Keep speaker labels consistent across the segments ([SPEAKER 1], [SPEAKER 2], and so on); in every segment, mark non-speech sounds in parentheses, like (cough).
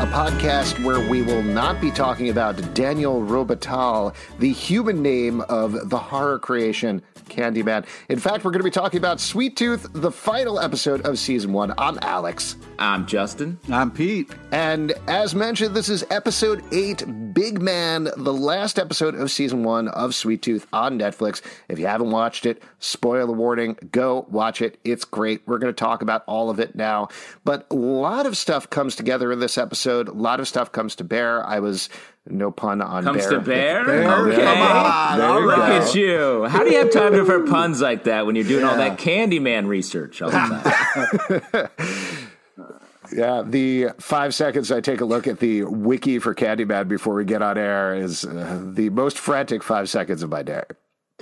[SPEAKER 1] a podcast where we will not be talking about Daniel Robitaille, the human name of the horror creation Candyman. In fact, we're going to be talking about Sweet Tooth, the final episode of season one. I'm Alex.
[SPEAKER 2] I'm Justin.
[SPEAKER 3] I'm Pete.
[SPEAKER 1] And as mentioned, this is episode eight, Big Man, the last episode of season one of Sweet Tooth on Netflix. If you haven't watched it, spoiler warning, go watch it. It's great. We're going to talk about all of it now. But a lot of stuff comes together in this episode. A lot of stuff comes to bear. I was no pun on
[SPEAKER 2] Comes
[SPEAKER 1] bear.
[SPEAKER 2] to bear?
[SPEAKER 3] Bear,
[SPEAKER 2] Okay.
[SPEAKER 3] come on,
[SPEAKER 1] There
[SPEAKER 3] all
[SPEAKER 1] you
[SPEAKER 2] Look
[SPEAKER 1] go.
[SPEAKER 2] at you. How do you have time to for puns like that when you're doing all that Candyman research all the time? (laughs)
[SPEAKER 1] Yeah, the five seconds I take a look at the wiki for Candyman before we get on air is uh, the most frantic five seconds of my day.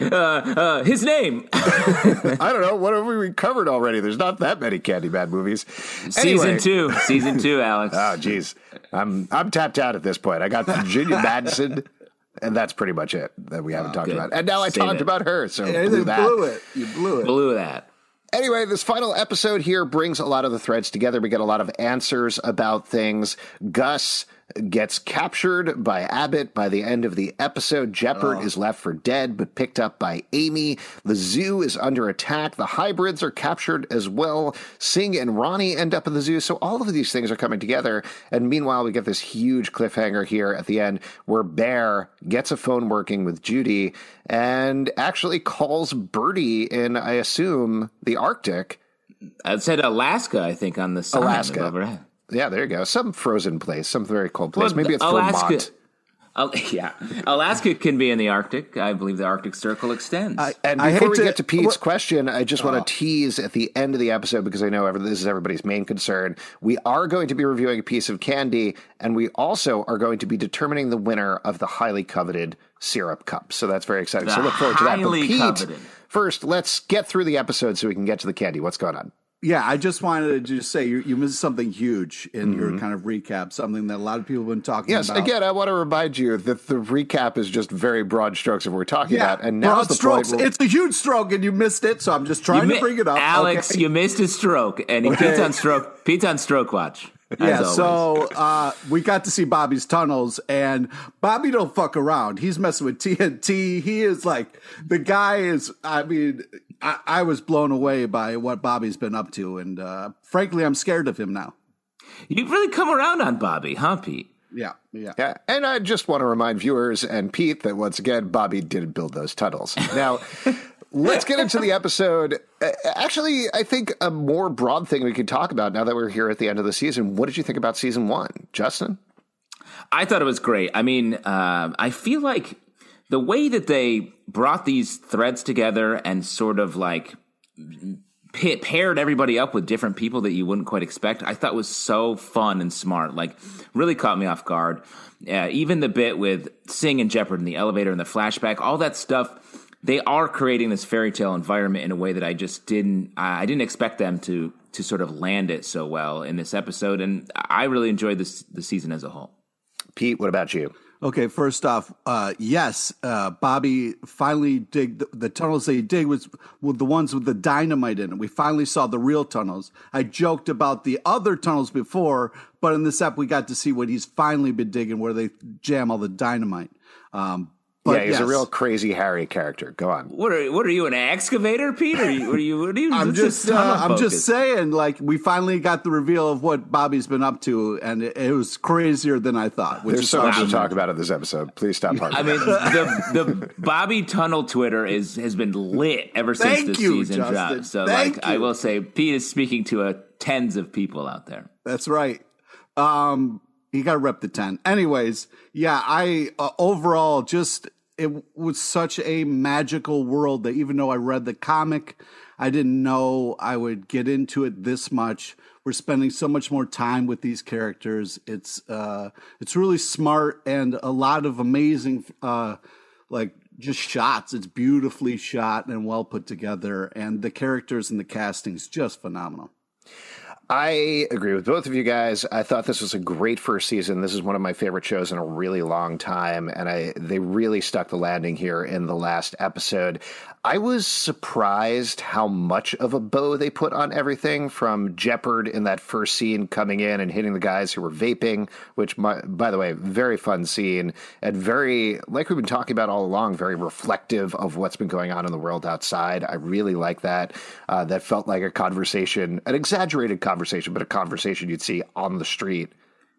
[SPEAKER 2] Uh, uh, his name. (laughs)
[SPEAKER 1] I don't know. What have we covered already? There's not that many Candyman movies.
[SPEAKER 2] Season
[SPEAKER 1] Anyway.
[SPEAKER 2] two. Season two, (laughs) Alex.
[SPEAKER 1] Oh, jeez. I'm I'm tapped out at this point. I got Virginia (laughs) Madsen, and that's pretty much it that we haven't talked
[SPEAKER 2] good.
[SPEAKER 1] about. And now I
[SPEAKER 2] Save
[SPEAKER 1] talked
[SPEAKER 2] it.
[SPEAKER 1] about her, so
[SPEAKER 3] And
[SPEAKER 1] blew
[SPEAKER 3] you
[SPEAKER 1] that.
[SPEAKER 3] blew it. You blew it.
[SPEAKER 2] Blew that.
[SPEAKER 1] Anyway, this final episode here brings a lot of the threads together. We get a lot of answers about things. Gus gets captured by Abbot by the end of the episode. Jepperd oh. is left for dead, but picked up by Aimee. The zoo is under attack. The hybrids are captured as well. Singh and Rani end up in the zoo. So all of these things are coming together. And meanwhile, we get this huge cliffhanger here at the end where Bear gets a phone working with Judy and actually calls Birdie in, I assume, the Arctic.
[SPEAKER 2] It said Alaska, I think, on the sign
[SPEAKER 1] Alaska.
[SPEAKER 2] above her head.
[SPEAKER 1] Yeah, there you go. Some frozen place, some very cold place.
[SPEAKER 2] Well,
[SPEAKER 1] Maybe it's
[SPEAKER 2] Alaska-
[SPEAKER 1] Vermont.
[SPEAKER 2] Al- (laughs) yeah. Alaska can be in the Arctic. I believe the Arctic Circle extends.
[SPEAKER 1] And before
[SPEAKER 3] hate
[SPEAKER 1] we
[SPEAKER 3] to-
[SPEAKER 1] get to Pete's
[SPEAKER 3] what-
[SPEAKER 1] question, I just want to oh. tease at the end of the episode because I know every, this is everybody's main concern. We are going to be reviewing a piece of candy, and we also are going to be determining the winner of the highly coveted syrup cup. So that's very exciting. so look forward to that. But Pete,
[SPEAKER 2] coveted.
[SPEAKER 1] first, let's get through the episode so we can get to the candy. What's going on?
[SPEAKER 3] Yeah, I just wanted to just say you, you missed something huge in
[SPEAKER 1] Mm-hmm.
[SPEAKER 3] your kind of recap, something that a lot of people have been talking
[SPEAKER 1] Yes,
[SPEAKER 3] about.
[SPEAKER 1] Yes, again, I want to remind you that the recap is just very broad strokes of what we're talking
[SPEAKER 3] yeah,
[SPEAKER 1] about. And now's
[SPEAKER 3] broad
[SPEAKER 1] the
[SPEAKER 3] strokes.
[SPEAKER 1] where-
[SPEAKER 3] It's a huge stroke, and you missed it, so I'm just trying
[SPEAKER 2] You
[SPEAKER 3] to bring it up.
[SPEAKER 2] Alex,
[SPEAKER 3] okay?
[SPEAKER 2] you missed a stroke, and he Pete's on (laughs) stroke. Pete's on stroke watch.
[SPEAKER 3] Yeah,
[SPEAKER 2] always.
[SPEAKER 3] so uh, we got to see Bobby's tunnels, and Bobby don't fuck around. He's messing with TNT. He is like the guy is. I mean, I, I was blown away by what Bobby's been up to, and uh, frankly, I'm scared of him now.
[SPEAKER 2] you've really come around on Bobby, huh, Pete?
[SPEAKER 3] Yeah, yeah.
[SPEAKER 1] Yeah, and I just want to remind viewers and Pete that once again, Bobby did build those tunnels. Now, (laughs) let's get into the episode. Uh, Actually, I think a more broad thing we could talk about now that we're here at the end of the season. What did you think about season one, Justin?
[SPEAKER 2] I thought it was great. I mean, um, I feel like the way that they brought these threads together and sort of like paired everybody up with different people that you wouldn't quite expect. I thought was so fun and smart. Like really caught me off guard. Even the bit with Singh and Jepperd in the elevator and the flashback, all that stuff. They are creating this fairy tale environment in a way that I just didn't. I didn't expect them to to sort of land it so well in this episode, and I really enjoyed this the season as a whole.
[SPEAKER 1] Pete, what about you?
[SPEAKER 3] Okay, first off, uh, yes, uh, Bobby finally dig the, the, tunnels he dig was with the ones with the dynamite in it. We finally saw the real tunnels. I joked about the other tunnels before, but in this app we got to see what he's finally been digging, where they jam all the dynamite. Um,
[SPEAKER 1] but yeah, he's yes. a real crazy Harry character. Go on.
[SPEAKER 2] What are what are you an excavator, Peter? What are you? What are you? (laughs)
[SPEAKER 3] I'm just uh, I'm just saying. Like we finally got the reveal of what Bobby's been up to, and it, it was crazier than I thought.
[SPEAKER 1] There's so much to talk about in this episode. Please stop. (laughs)
[SPEAKER 2] I mean, the the Bobby Tunnel Twitter is has been lit ever since
[SPEAKER 3] Thank
[SPEAKER 2] this
[SPEAKER 3] you,
[SPEAKER 2] season
[SPEAKER 3] Justin.
[SPEAKER 2] dropped. So
[SPEAKER 3] Thank
[SPEAKER 2] like
[SPEAKER 3] you.
[SPEAKER 2] I will say, Pete is speaking to a tens of people out there.
[SPEAKER 3] That's right. Um, he got to rep the ten. Anyways, yeah, I uh, overall just it was such a magical world that even though I read the comic, I didn't know I would get into it this much. We're spending so much more time with these characters. It's uh, it's really smart and a lot of amazing, uh, like just shots. It's beautifully shot and well put together, and the characters and the casting's just phenomenal.
[SPEAKER 1] I agree with both of you guys. I thought this was a great first season. This is one of my favorite shows in a really long time, and I they really stuck the landing here in the last episode. I was surprised how much of a bow they put on everything from Jepperd in that first scene coming in and hitting the guys who were vaping, which, my, by the way, very fun scene and very, like we've been talking about all along, very reflective of what's been going on in the world outside. I really like that. Uh, that felt like a conversation, an exaggerated conversation, but a conversation you'd see on the street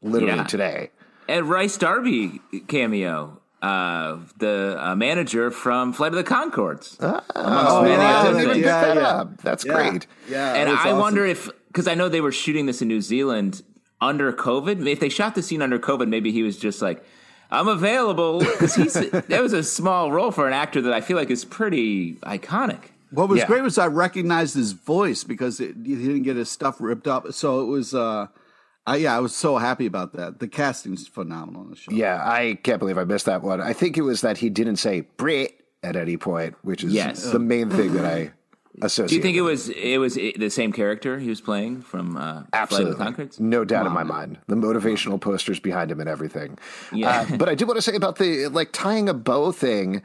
[SPEAKER 1] literally
[SPEAKER 2] Yeah.
[SPEAKER 1] today.
[SPEAKER 2] And Rhys Darby cameo. Uh, the uh, manager from Flight of the Conchords. amongst
[SPEAKER 1] Oh,
[SPEAKER 2] many
[SPEAKER 1] yeah,
[SPEAKER 2] other
[SPEAKER 1] they
[SPEAKER 2] things.
[SPEAKER 1] picked
[SPEAKER 3] Yeah,
[SPEAKER 1] that
[SPEAKER 3] yeah.
[SPEAKER 1] up. That's great.
[SPEAKER 3] Yeah,
[SPEAKER 2] and I
[SPEAKER 3] awesome.
[SPEAKER 2] wonder if because I know they were shooting this in New Zealand under COVID. If they shot the scene under COVID, maybe he was just like, "I'm available," because he's (laughs) that was a small role for an actor that I feel like is pretty iconic.
[SPEAKER 3] What was
[SPEAKER 1] Yeah.
[SPEAKER 3] great was I recognized his voice because it, he didn't get his stuff ripped up. So it was, uh, I, yeah, I was so happy about that. The casting's phenomenal in the show.
[SPEAKER 1] Yeah, I can't believe I missed that one. I think it was that he didn't say Brit at any point, which is
[SPEAKER 2] Yes.
[SPEAKER 1] the main thing that I (laughs) associate.
[SPEAKER 2] Do you think it was it was the same character he was playing from uh, Flight
[SPEAKER 1] Absolutely.
[SPEAKER 2] of the Conchords?
[SPEAKER 1] No doubt in my mind. The motivational posters behind him and everything.
[SPEAKER 2] Yeah.
[SPEAKER 1] Uh, but I do want to say about the like tying a bow thing.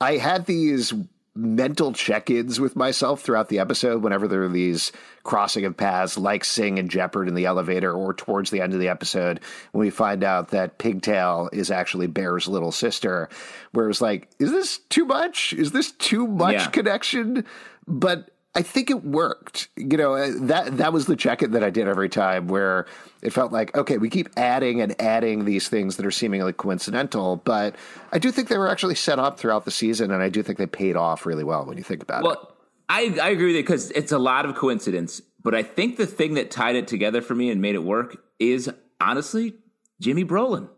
[SPEAKER 1] I had these mental check-ins with myself throughout the episode whenever there are these crossing of paths like Singh and Jepperd in the elevator or towards the end of the episode when we find out that Pigtail is actually Bear's little sister where it was like is this too much is this too much
[SPEAKER 2] Yeah.
[SPEAKER 1] connection but I think it worked. You know, uh, that that was the check in that I did every time where it felt like, okay, we keep adding and adding these things that are seemingly coincidental, but I do think they were actually set up throughout the season and I do think they paid off really well when you think about it.
[SPEAKER 2] Well, I, I agree with you because it's a lot of coincidence, but I think the thing that tied it together for me and made it work is honestly Jimmy Brolin.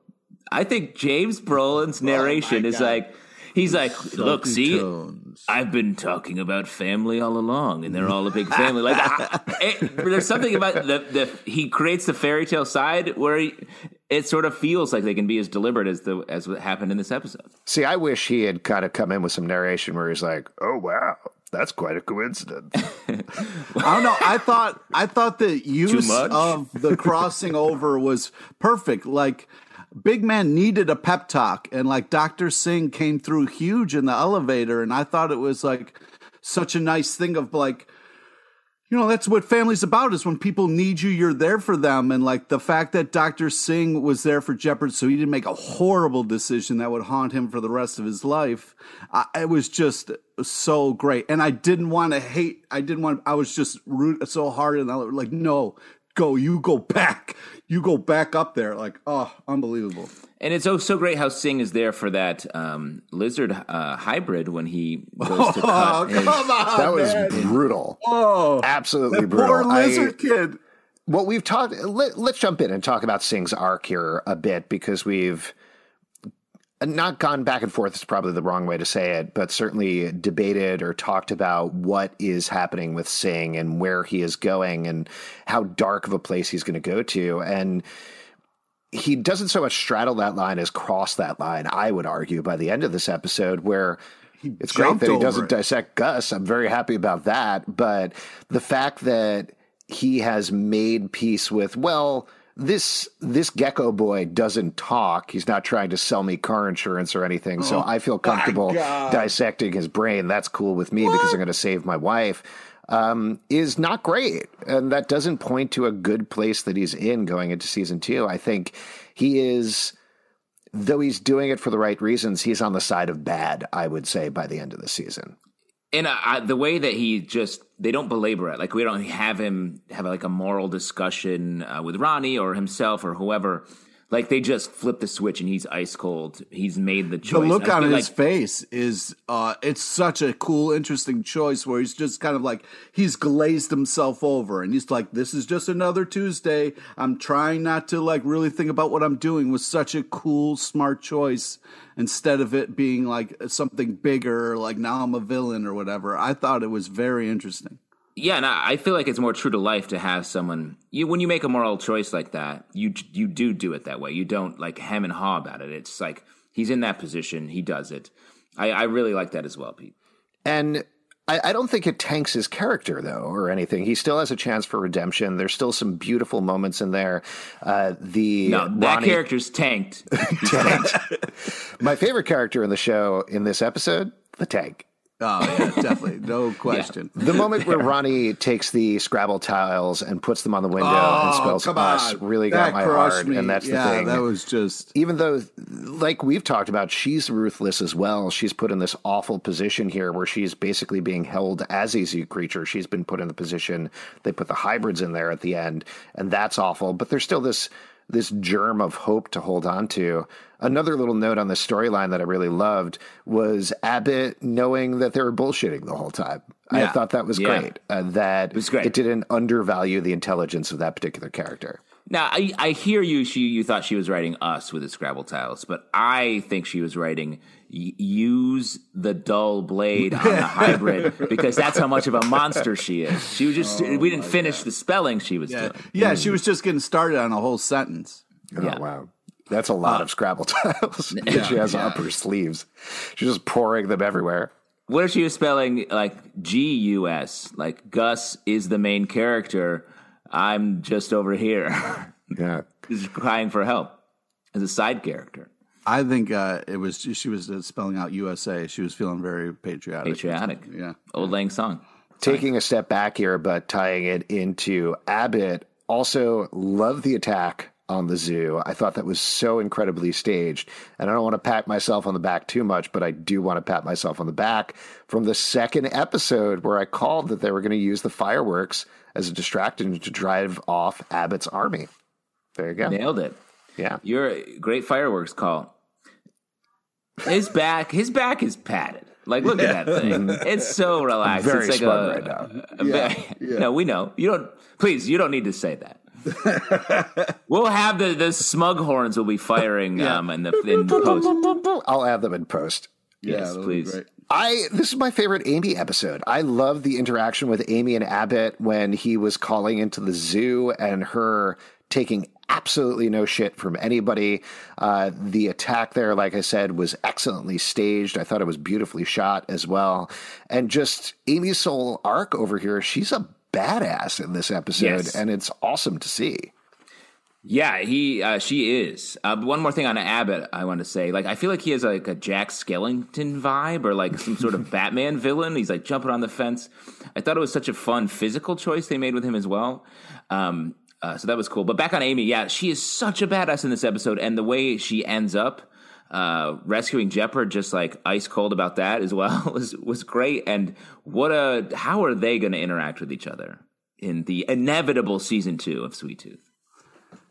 [SPEAKER 2] I think James Brolin's narration is like he's like, look, see,
[SPEAKER 3] tones.
[SPEAKER 2] I've been talking about family all along, and they're all a big family. Like, I, (laughs) it, there's something about the, the he creates the fairy tale side where he, it sort of feels like they can be as deliberate as the as what happened in this episode.
[SPEAKER 1] See, I wish he had kind of come in with some narration where he's like, "Oh wow, that's quite a coincidence." (laughs)
[SPEAKER 3] I don't know. I thought I thought the use of the crossing over was perfect. Like Big Man needed a pep talk, and like Doctor Singh came through huge in the elevator, and I thought it was like such a nice thing of like. You know, that's what family's about is when people need you, you're there for them. And like the fact that Dr. Singh was there for Jeopardy, so he didn't make a horrible decision that would haunt him for the rest of his life. I, it was just so great. And I didn't want to hate, I didn't want, I was just root so hard. And I was like, no, go, you go back. You go back up there. Like, oh, unbelievable.
[SPEAKER 2] And it's oh so great how Singh is there for that um, lizard uh, hybrid when he goes to (laughs) cut. his-
[SPEAKER 3] on.
[SPEAKER 1] that was brutal.
[SPEAKER 3] Oh,
[SPEAKER 1] Absolutely
[SPEAKER 3] that
[SPEAKER 1] brutal.
[SPEAKER 3] poor
[SPEAKER 1] I-
[SPEAKER 3] lizard kid.
[SPEAKER 1] Well, we've talked. Let, let's jump in and talk about Singh's arc here a bit because we've. Not gone back and forth is probably the wrong way to say it, but certainly debated or talked about what is happening with Singh and where he is going and how dark of a place he's going to go to. And he doesn't so much straddle that line as cross that line, I would argue, by the end of this episode, where it's great that he doesn't it. dissect Gus. I'm very happy about that. But the fact that he has made peace with, well, this this gecko boy doesn't talk. He's not trying to sell me car insurance or anything. So oh, I feel comfortable dissecting his brain. That's cool with me what? because I'm going to save my wife. Um, is not great, and that doesn't point to a good place that he's in going into season two. I think he is, though he's doing it for the right reasons. He's on the side of bad. I would say by the end of the season
[SPEAKER 2] and I, the way that he just they don't belabor it. Like we don't have him have like a moral discussion uh, with Rani or himself or whoever like they just flip the switch and he's ice cold. He's made the choice.
[SPEAKER 3] The look on his like, face is uh it's such a cool, interesting choice where he's just kind of like he's glazed himself over and he's like, This is just another Tuesday. I'm trying not to like really think about what I'm doing was such a cool, smart choice instead of it being like something bigger, like now I'm a villain or whatever. I thought it was very interesting.
[SPEAKER 2] Yeah, and I feel like it's more true to life to have someone. You when you make a moral choice like that, you you do do it that way. You don't like hem and haw about it. It's like he's in that position, he does it. I, I really like that as well, Pete.
[SPEAKER 1] And I, I, don't think it tanks his character though, or anything. He still has a chance for redemption. There's still some beautiful moments in there. Uh, the
[SPEAKER 2] no, that Rani, character's tanked. (laughs) tanked. (laughs)
[SPEAKER 1] My favorite character in the show in this episode, the tank.
[SPEAKER 3] Oh yeah, definitely, no (laughs) question.
[SPEAKER 1] Yeah. The moment where Rani takes the Scrabble tiles and puts them on the window oh, and spells "us" on. really that got my heart, me. and that's
[SPEAKER 3] yeah,
[SPEAKER 1] the thing.
[SPEAKER 3] That was just
[SPEAKER 1] even though, like we've talked about, she's ruthless as well. She's put in this awful position here where she's basically being held as a zoo creature. She's been put in the position they put the hybrids in there at the end, and that's awful. But there's still this this germ of hope to hold on to. Another little note on the storyline that I really loved was Abbot knowing that they were bullshitting the whole time. Yeah. I thought that was yeah. great. Uh, that it, was great. it didn't undervalue the intelligence of that particular character.
[SPEAKER 2] Now I, I hear you. She you thought she was writing us with the Scrabble tiles, but I think she was writing use the dull blade on the hybrid (laughs) because that's how much of a monster she is. She was just oh, we didn't finish God. the spelling she was
[SPEAKER 3] yeah.
[SPEAKER 2] doing.
[SPEAKER 3] Yeah, she was just getting started on a whole sentence.
[SPEAKER 1] Oh yeah. wow. That's a lot uh, of Scrabble tiles (laughs) yeah, (laughs) she has yeah. up her sleeves. She's just pouring them everywhere.
[SPEAKER 2] What if she was spelling like G U S? Like Gus is the main character. I'm just over here.
[SPEAKER 1] Yeah.
[SPEAKER 2] just crying for help as a side character.
[SPEAKER 3] I think uh, it was she was uh, spelling out USA. She was feeling very patriotic.
[SPEAKER 2] Patriotic,
[SPEAKER 3] yeah.
[SPEAKER 2] Old Lang song.
[SPEAKER 1] Taking a step back here, but tying it into Abbot. Also, love the attack on the zoo. I thought that was so incredibly staged. And I don't want to pat myself on the back too much, but I do want to pat myself on the back from the second episode where I called that they were going to use the fireworks as a distraction to drive off Abbot's army. There you go.
[SPEAKER 2] Nailed it.
[SPEAKER 1] Yeah.
[SPEAKER 2] You're a great fireworks call. His back, his back is padded. Like, look yeah. at that (laughs) thing. It's so relaxed.
[SPEAKER 1] I'm very
[SPEAKER 2] it's like
[SPEAKER 1] a, right now.
[SPEAKER 2] A, a, yeah. yeah. No, we know. You don't. Please, you don't need to say that. (laughs) we'll have the the smug horns will be firing yeah. um in the in post.
[SPEAKER 1] I'll add them in post.
[SPEAKER 2] Yes, please.
[SPEAKER 1] I this is my favorite Aimee episode. I love the interaction with Aimee and Abbot when he was calling into the zoo and her taking absolutely no shit from anybody. Uh, the attack there, like I said, was excellently staged. I thought it was beautifully shot as well. And just Aimee's soul arc over here, she's a badass in this episode, yes. and it's awesome to see.
[SPEAKER 2] Yeah, he uh, she is. Uh, one more thing on Abbot, I want to say, like I feel like he has like a Jack Skellington vibe, or like some sort of (laughs) Batman villain. He's like jumping on the fence. I thought it was such a fun physical choice they made with him as well. Um, uh, so that was cool. But back on Aimee, yeah, she is such a badass in this episode, and the way she ends up uh, rescuing Jepperd, just like ice cold about that as well, (laughs) was was great. And what a how are they going to interact with each other in the inevitable season two of Sweet Tooth?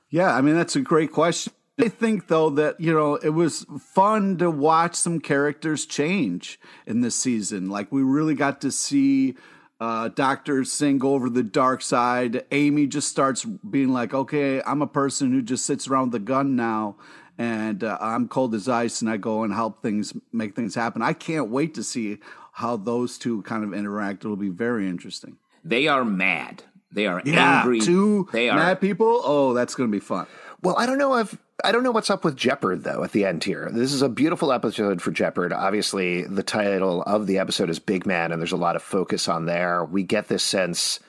[SPEAKER 3] Yeah, I mean that's a great question. I think though that you know it was fun to watch some characters change in this season. Like we really got to see uh, Dr. Singh go over the dark side. Aimee just starts being like, okay, I'm a person who just sits around with a gun now. and uh, I'm cold as ice, and I go and help things make things happen. I can't wait to see how those two kind of interact. It'll be very interesting.
[SPEAKER 2] They are mad. They are
[SPEAKER 3] Yeah,
[SPEAKER 2] angry.
[SPEAKER 3] two
[SPEAKER 2] they are
[SPEAKER 3] mad people. Oh, that's going to be fun.
[SPEAKER 1] Well, I don't know if I don't know what's up with Jepperd though at the end here. This is a beautiful episode for Jepperd. Obviously, the title of the episode is Big Man and there's a lot of focus on there. We get this sense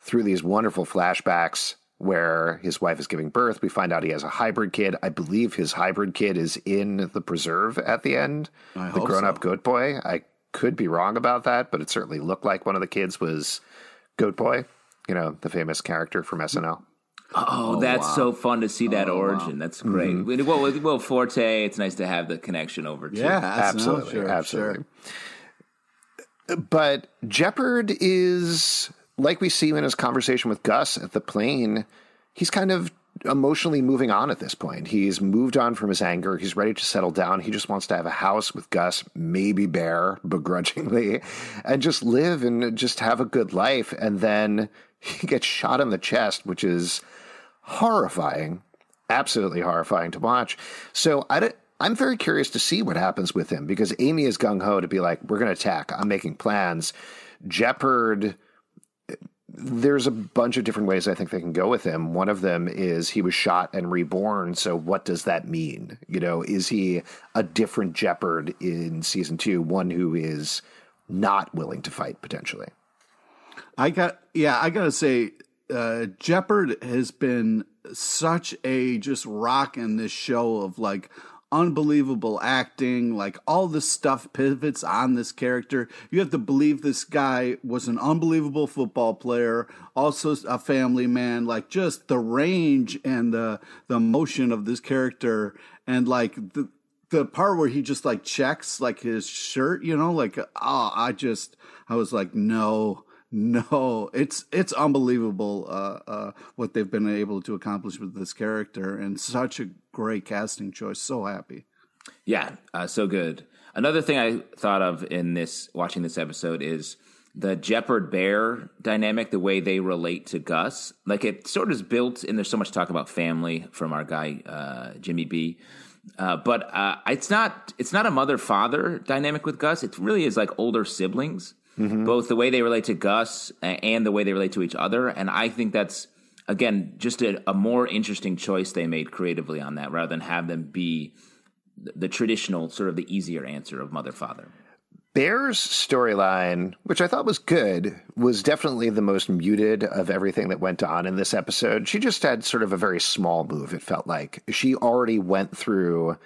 [SPEAKER 1] through these wonderful flashbacks where his wife is giving birth. We find out he has a hybrid kid. I believe his hybrid kid is in the preserve at the end.
[SPEAKER 3] I
[SPEAKER 1] the grown-up
[SPEAKER 3] so.
[SPEAKER 1] goat boy. I could be wrong about that, but it certainly looked like one of the kids was Goat Boy, you know, the famous character from SNL.
[SPEAKER 2] Oh, that's so fun to see that origin. That's great.
[SPEAKER 3] Mm-hmm.
[SPEAKER 2] Well, with Will Forte, it's nice to have the connection over to.
[SPEAKER 3] Yeah, SNL,
[SPEAKER 1] absolutely,
[SPEAKER 3] sure,
[SPEAKER 1] absolutely. But Jepperd is like we see in his conversation with Gus at the plane. He's kind of emotionally moving on at this point. He's moved on from his anger. He's ready to settle down. He just wants to have a house with Gus, maybe Bear, (laughs) begrudgingly, and just live and just have a good life. And then he gets shot in the chest, which is horrifying, absolutely horrifying to watch. So I don't, I'm very curious to see what happens with him because Aimee is gung ho to be like, we're going to attack. I'm making plans. Jepperd, there's a bunch of different ways I think they can go with him. One of them is he was shot and reborn. So what does that mean? You know, is he a different Jepperd in season two, one who is not willing to fight potentially?
[SPEAKER 3] I got yeah, I gotta say, uh, Jepperd has been such a just rock in this show of like unbelievable acting, like all this stuff pivots on this character. You have to believe this guy was an unbelievable football player, also a family man, like just the range and the the emotion of this character and like the the part where he just like checks like his shirt, you know, like oh, I just I was like, no, no, it's it's unbelievable uh, uh, what they've been able to accomplish with this character, and such a great casting choice. So happy.
[SPEAKER 2] Yeah, uh, so good. Another thing I thought of in this watching this episode is the Jepperd Bear dynamic, the way they relate to Gus. Like it sort of is built, and there's so much talk about family from our guy uh, Jimmy B. Uh, but uh, it's not it's not a mother father dynamic with Gus. It really is like older siblings, Mm-hmm. both the way they relate to Gus and the way they relate to each other. And I think that's again just a, a more interesting choice they made creatively on that, rather than have them be the, the traditional sort of the easier answer of mother father.
[SPEAKER 1] Bear's storyline, which I thought was good, was definitely the most muted of everything that went on in this episode. She just had sort of a very small move, it felt like. She already went through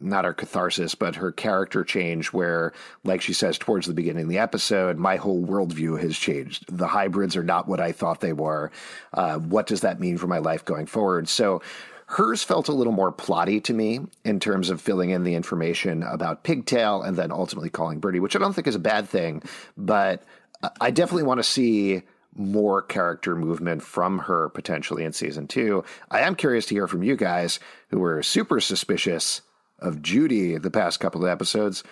[SPEAKER 1] not her catharsis, but her character change, where, like she says towards the beginning of the episode, my whole worldview has changed. The hybrids are not what I thought they were. Uh, what does that mean for my life going forward? So, hers felt a little more plotty to me in terms of filling in the information about Pigtail and then ultimately calling Birdie, which I don't think is a bad thing, but I definitely want to see more character movement from her potentially in season two. I am curious to hear from you guys who were super suspicious of Judy the past couple of episodes.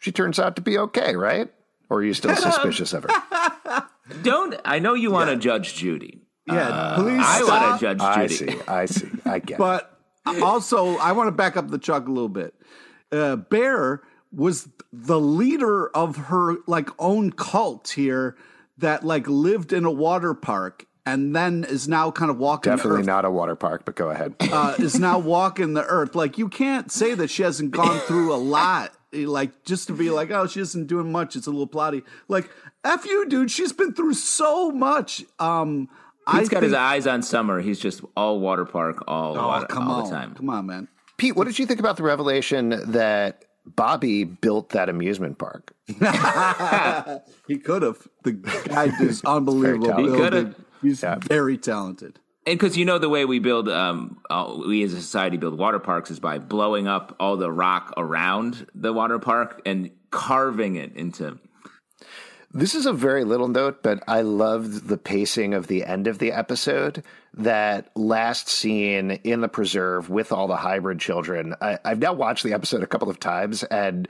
[SPEAKER 1] She turns out to be okay, right? Or are you still (laughs) suspicious of her?
[SPEAKER 2] Don't I know you want to judge Judy?
[SPEAKER 3] Yeah, please
[SPEAKER 2] I
[SPEAKER 3] stop.
[SPEAKER 2] want to judge Judy.
[SPEAKER 1] I see. I see. I get it.
[SPEAKER 3] But also, I want to back up the truck a little bit. Uh, Bear was the leader of her like own cult here that like lived in a water park and then is now kind of walking the
[SPEAKER 1] Definitely
[SPEAKER 3] earth,
[SPEAKER 1] not a water park, but go ahead. (laughs)
[SPEAKER 3] uh, is now walking the earth. Like you can't say that she hasn't gone through a lot. Like just to be like, oh, she isn't doing much. It's a little plotty. Like f you, dude. She's been through so much. Um,
[SPEAKER 2] He's
[SPEAKER 3] I
[SPEAKER 2] got his eyes on summer. He's just all water park all,
[SPEAKER 3] Oh,
[SPEAKER 2] water,
[SPEAKER 3] come
[SPEAKER 2] all
[SPEAKER 3] on,
[SPEAKER 2] the time.
[SPEAKER 3] come on, man.
[SPEAKER 1] Pete, what did you think about the revelation that Bobby built that amusement park? (laughs)
[SPEAKER 3] He could have. The guy is (laughs) unbelievable.
[SPEAKER 2] He coulda.
[SPEAKER 3] He's
[SPEAKER 1] Yeah.
[SPEAKER 3] very talented.
[SPEAKER 2] And because you know the way we build, um, uh, we as a society build water parks is by blowing up all the rock around the water park and carving it into.
[SPEAKER 1] This is a very little note, but I loved the pacing of the end of the episode. That last scene in the preserve with all the hybrid children. I, I've now watched the episode a couple of times, and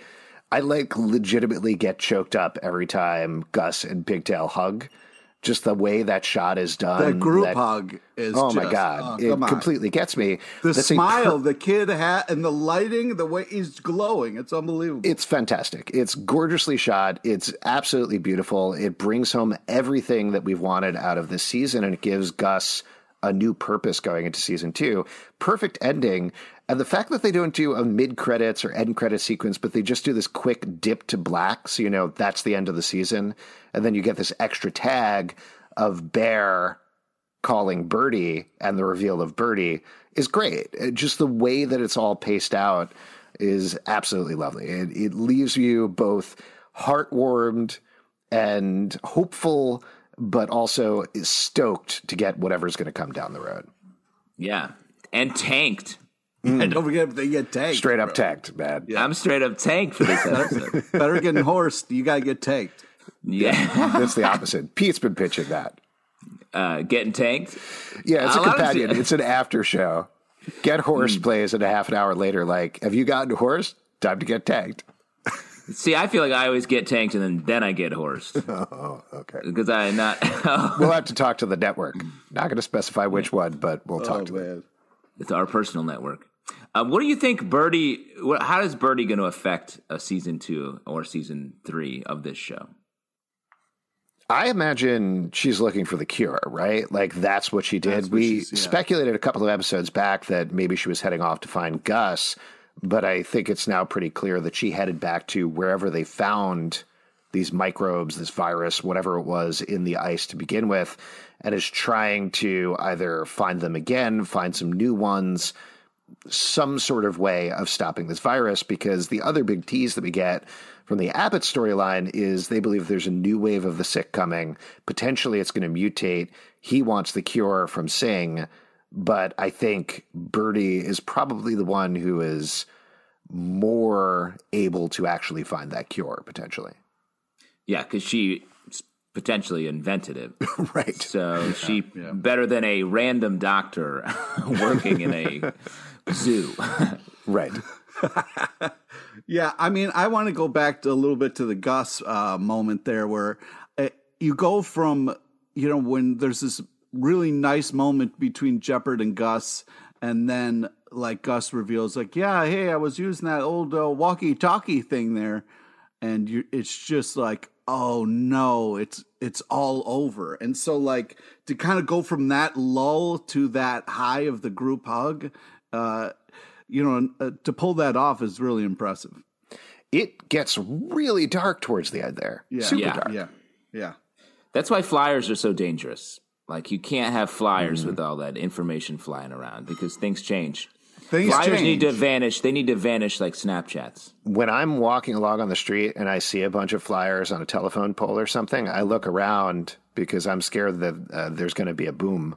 [SPEAKER 1] I like legitimately get choked up every time Gus and Pigtail hug. Just the way that shot is done.
[SPEAKER 3] That group
[SPEAKER 1] that-
[SPEAKER 3] hug is.
[SPEAKER 1] Oh my god,
[SPEAKER 3] oh,
[SPEAKER 1] it
[SPEAKER 3] on.
[SPEAKER 1] completely gets me.
[SPEAKER 3] The
[SPEAKER 1] That's
[SPEAKER 3] smile (laughs) the kid had, and the lighting, the way he's glowing, it's unbelievable.
[SPEAKER 1] It's fantastic. It's gorgeously shot. It's absolutely beautiful. It brings home everything that we've wanted out of this season, and it gives Gus a new purpose going into season two. Perfect ending. And the fact that they don't do a mid credits or end credit sequence, but they just do this quick dip to black, so you know that's the end of the season. And then you get this extra tag of Bear calling Birdie and the reveal of Birdie is great. Uh, just the way that it's all paced out is absolutely lovely. It, it leaves you both heartwarmed and hopeful, but also stoked to get whatever's going to come down the road.
[SPEAKER 2] Yeah, and tanked.
[SPEAKER 3] I don't forget if they get tanked.
[SPEAKER 1] Straight up tanked, man.
[SPEAKER 2] I'm straight up tanked for this episode. (laughs)
[SPEAKER 3] Better getting horsed. You got to get tanked.
[SPEAKER 2] yeah,
[SPEAKER 1] That's the opposite. Pete's been pitching that.
[SPEAKER 2] uh, getting tanked.
[SPEAKER 1] Yeah, it's
[SPEAKER 2] A
[SPEAKER 1] a
[SPEAKER 2] lot of-
[SPEAKER 1] companion. It's an after show. Get Horse plays, and a half an hour later, like, have you gotten Horse? Time to get tanked.
[SPEAKER 2] See, I feel like I always get tanked and then then I get horsed (laughs)
[SPEAKER 1] Oh, okay.
[SPEAKER 2] because I not. (laughs)
[SPEAKER 1] We'll have to talk to the network. Not going to specify which one, but we'll talk
[SPEAKER 3] Oh,
[SPEAKER 1] to them.
[SPEAKER 3] man.
[SPEAKER 2] It's our personal network. Um, what do you think, Birdie? What, how is Birdie going to affect a season two or season three of this show?
[SPEAKER 1] I imagine she's looking for the cure, right? Like that's what she did.
[SPEAKER 3] What
[SPEAKER 1] we
[SPEAKER 3] yeah.
[SPEAKER 1] speculated a couple of episodes back that maybe she was heading off to find Gus, but I think it's now pretty clear that she headed back to wherever they found these microbes, this virus, whatever it was in the ice to begin with, and is trying to either find them again, find some new ones, some sort of way of stopping this virus because the other big tease that we get from the Abbot storyline is they believe there's a new wave of the sick coming. Potentially it's going to mutate. He wants the cure from Singh, but I think Birdie is probably the one who is more able to actually find that cure potentially.
[SPEAKER 2] Yeah, because she potentially invented it. (laughs)
[SPEAKER 1] Right.
[SPEAKER 2] So she better than a random doctor (laughs) working in a (laughs) zoo. (laughs)
[SPEAKER 1] Right. (laughs)
[SPEAKER 3] Yeah, I mean, I want to go back to a little bit to the Gus uh, moment there, where uh, you go from you know when there's this really nice moment between Jepperd and Gus, and then like Gus reveals, like, yeah, hey, I was using that old uh, walkie-talkie thing there, and you, it's just like, oh no, it's it's all over, and so like to kind of go from that lull to that high of the group hug. Uh, you know, uh, to pull that off is really impressive.
[SPEAKER 1] It gets really dark towards the end there.
[SPEAKER 3] Yeah.
[SPEAKER 1] Super
[SPEAKER 2] Yeah.
[SPEAKER 1] dark.
[SPEAKER 3] Yeah, yeah.
[SPEAKER 2] That's why flyers are so dangerous. Like you can't have flyers with all that information flying around because things change.
[SPEAKER 3] Things
[SPEAKER 2] Flyers
[SPEAKER 3] change.
[SPEAKER 2] need to vanish. They need to vanish like Snapchats.
[SPEAKER 1] when I'm walking along on the street and I see a bunch of flyers on a telephone pole or something, I look around because I'm scared that uh, there's going to be a boom.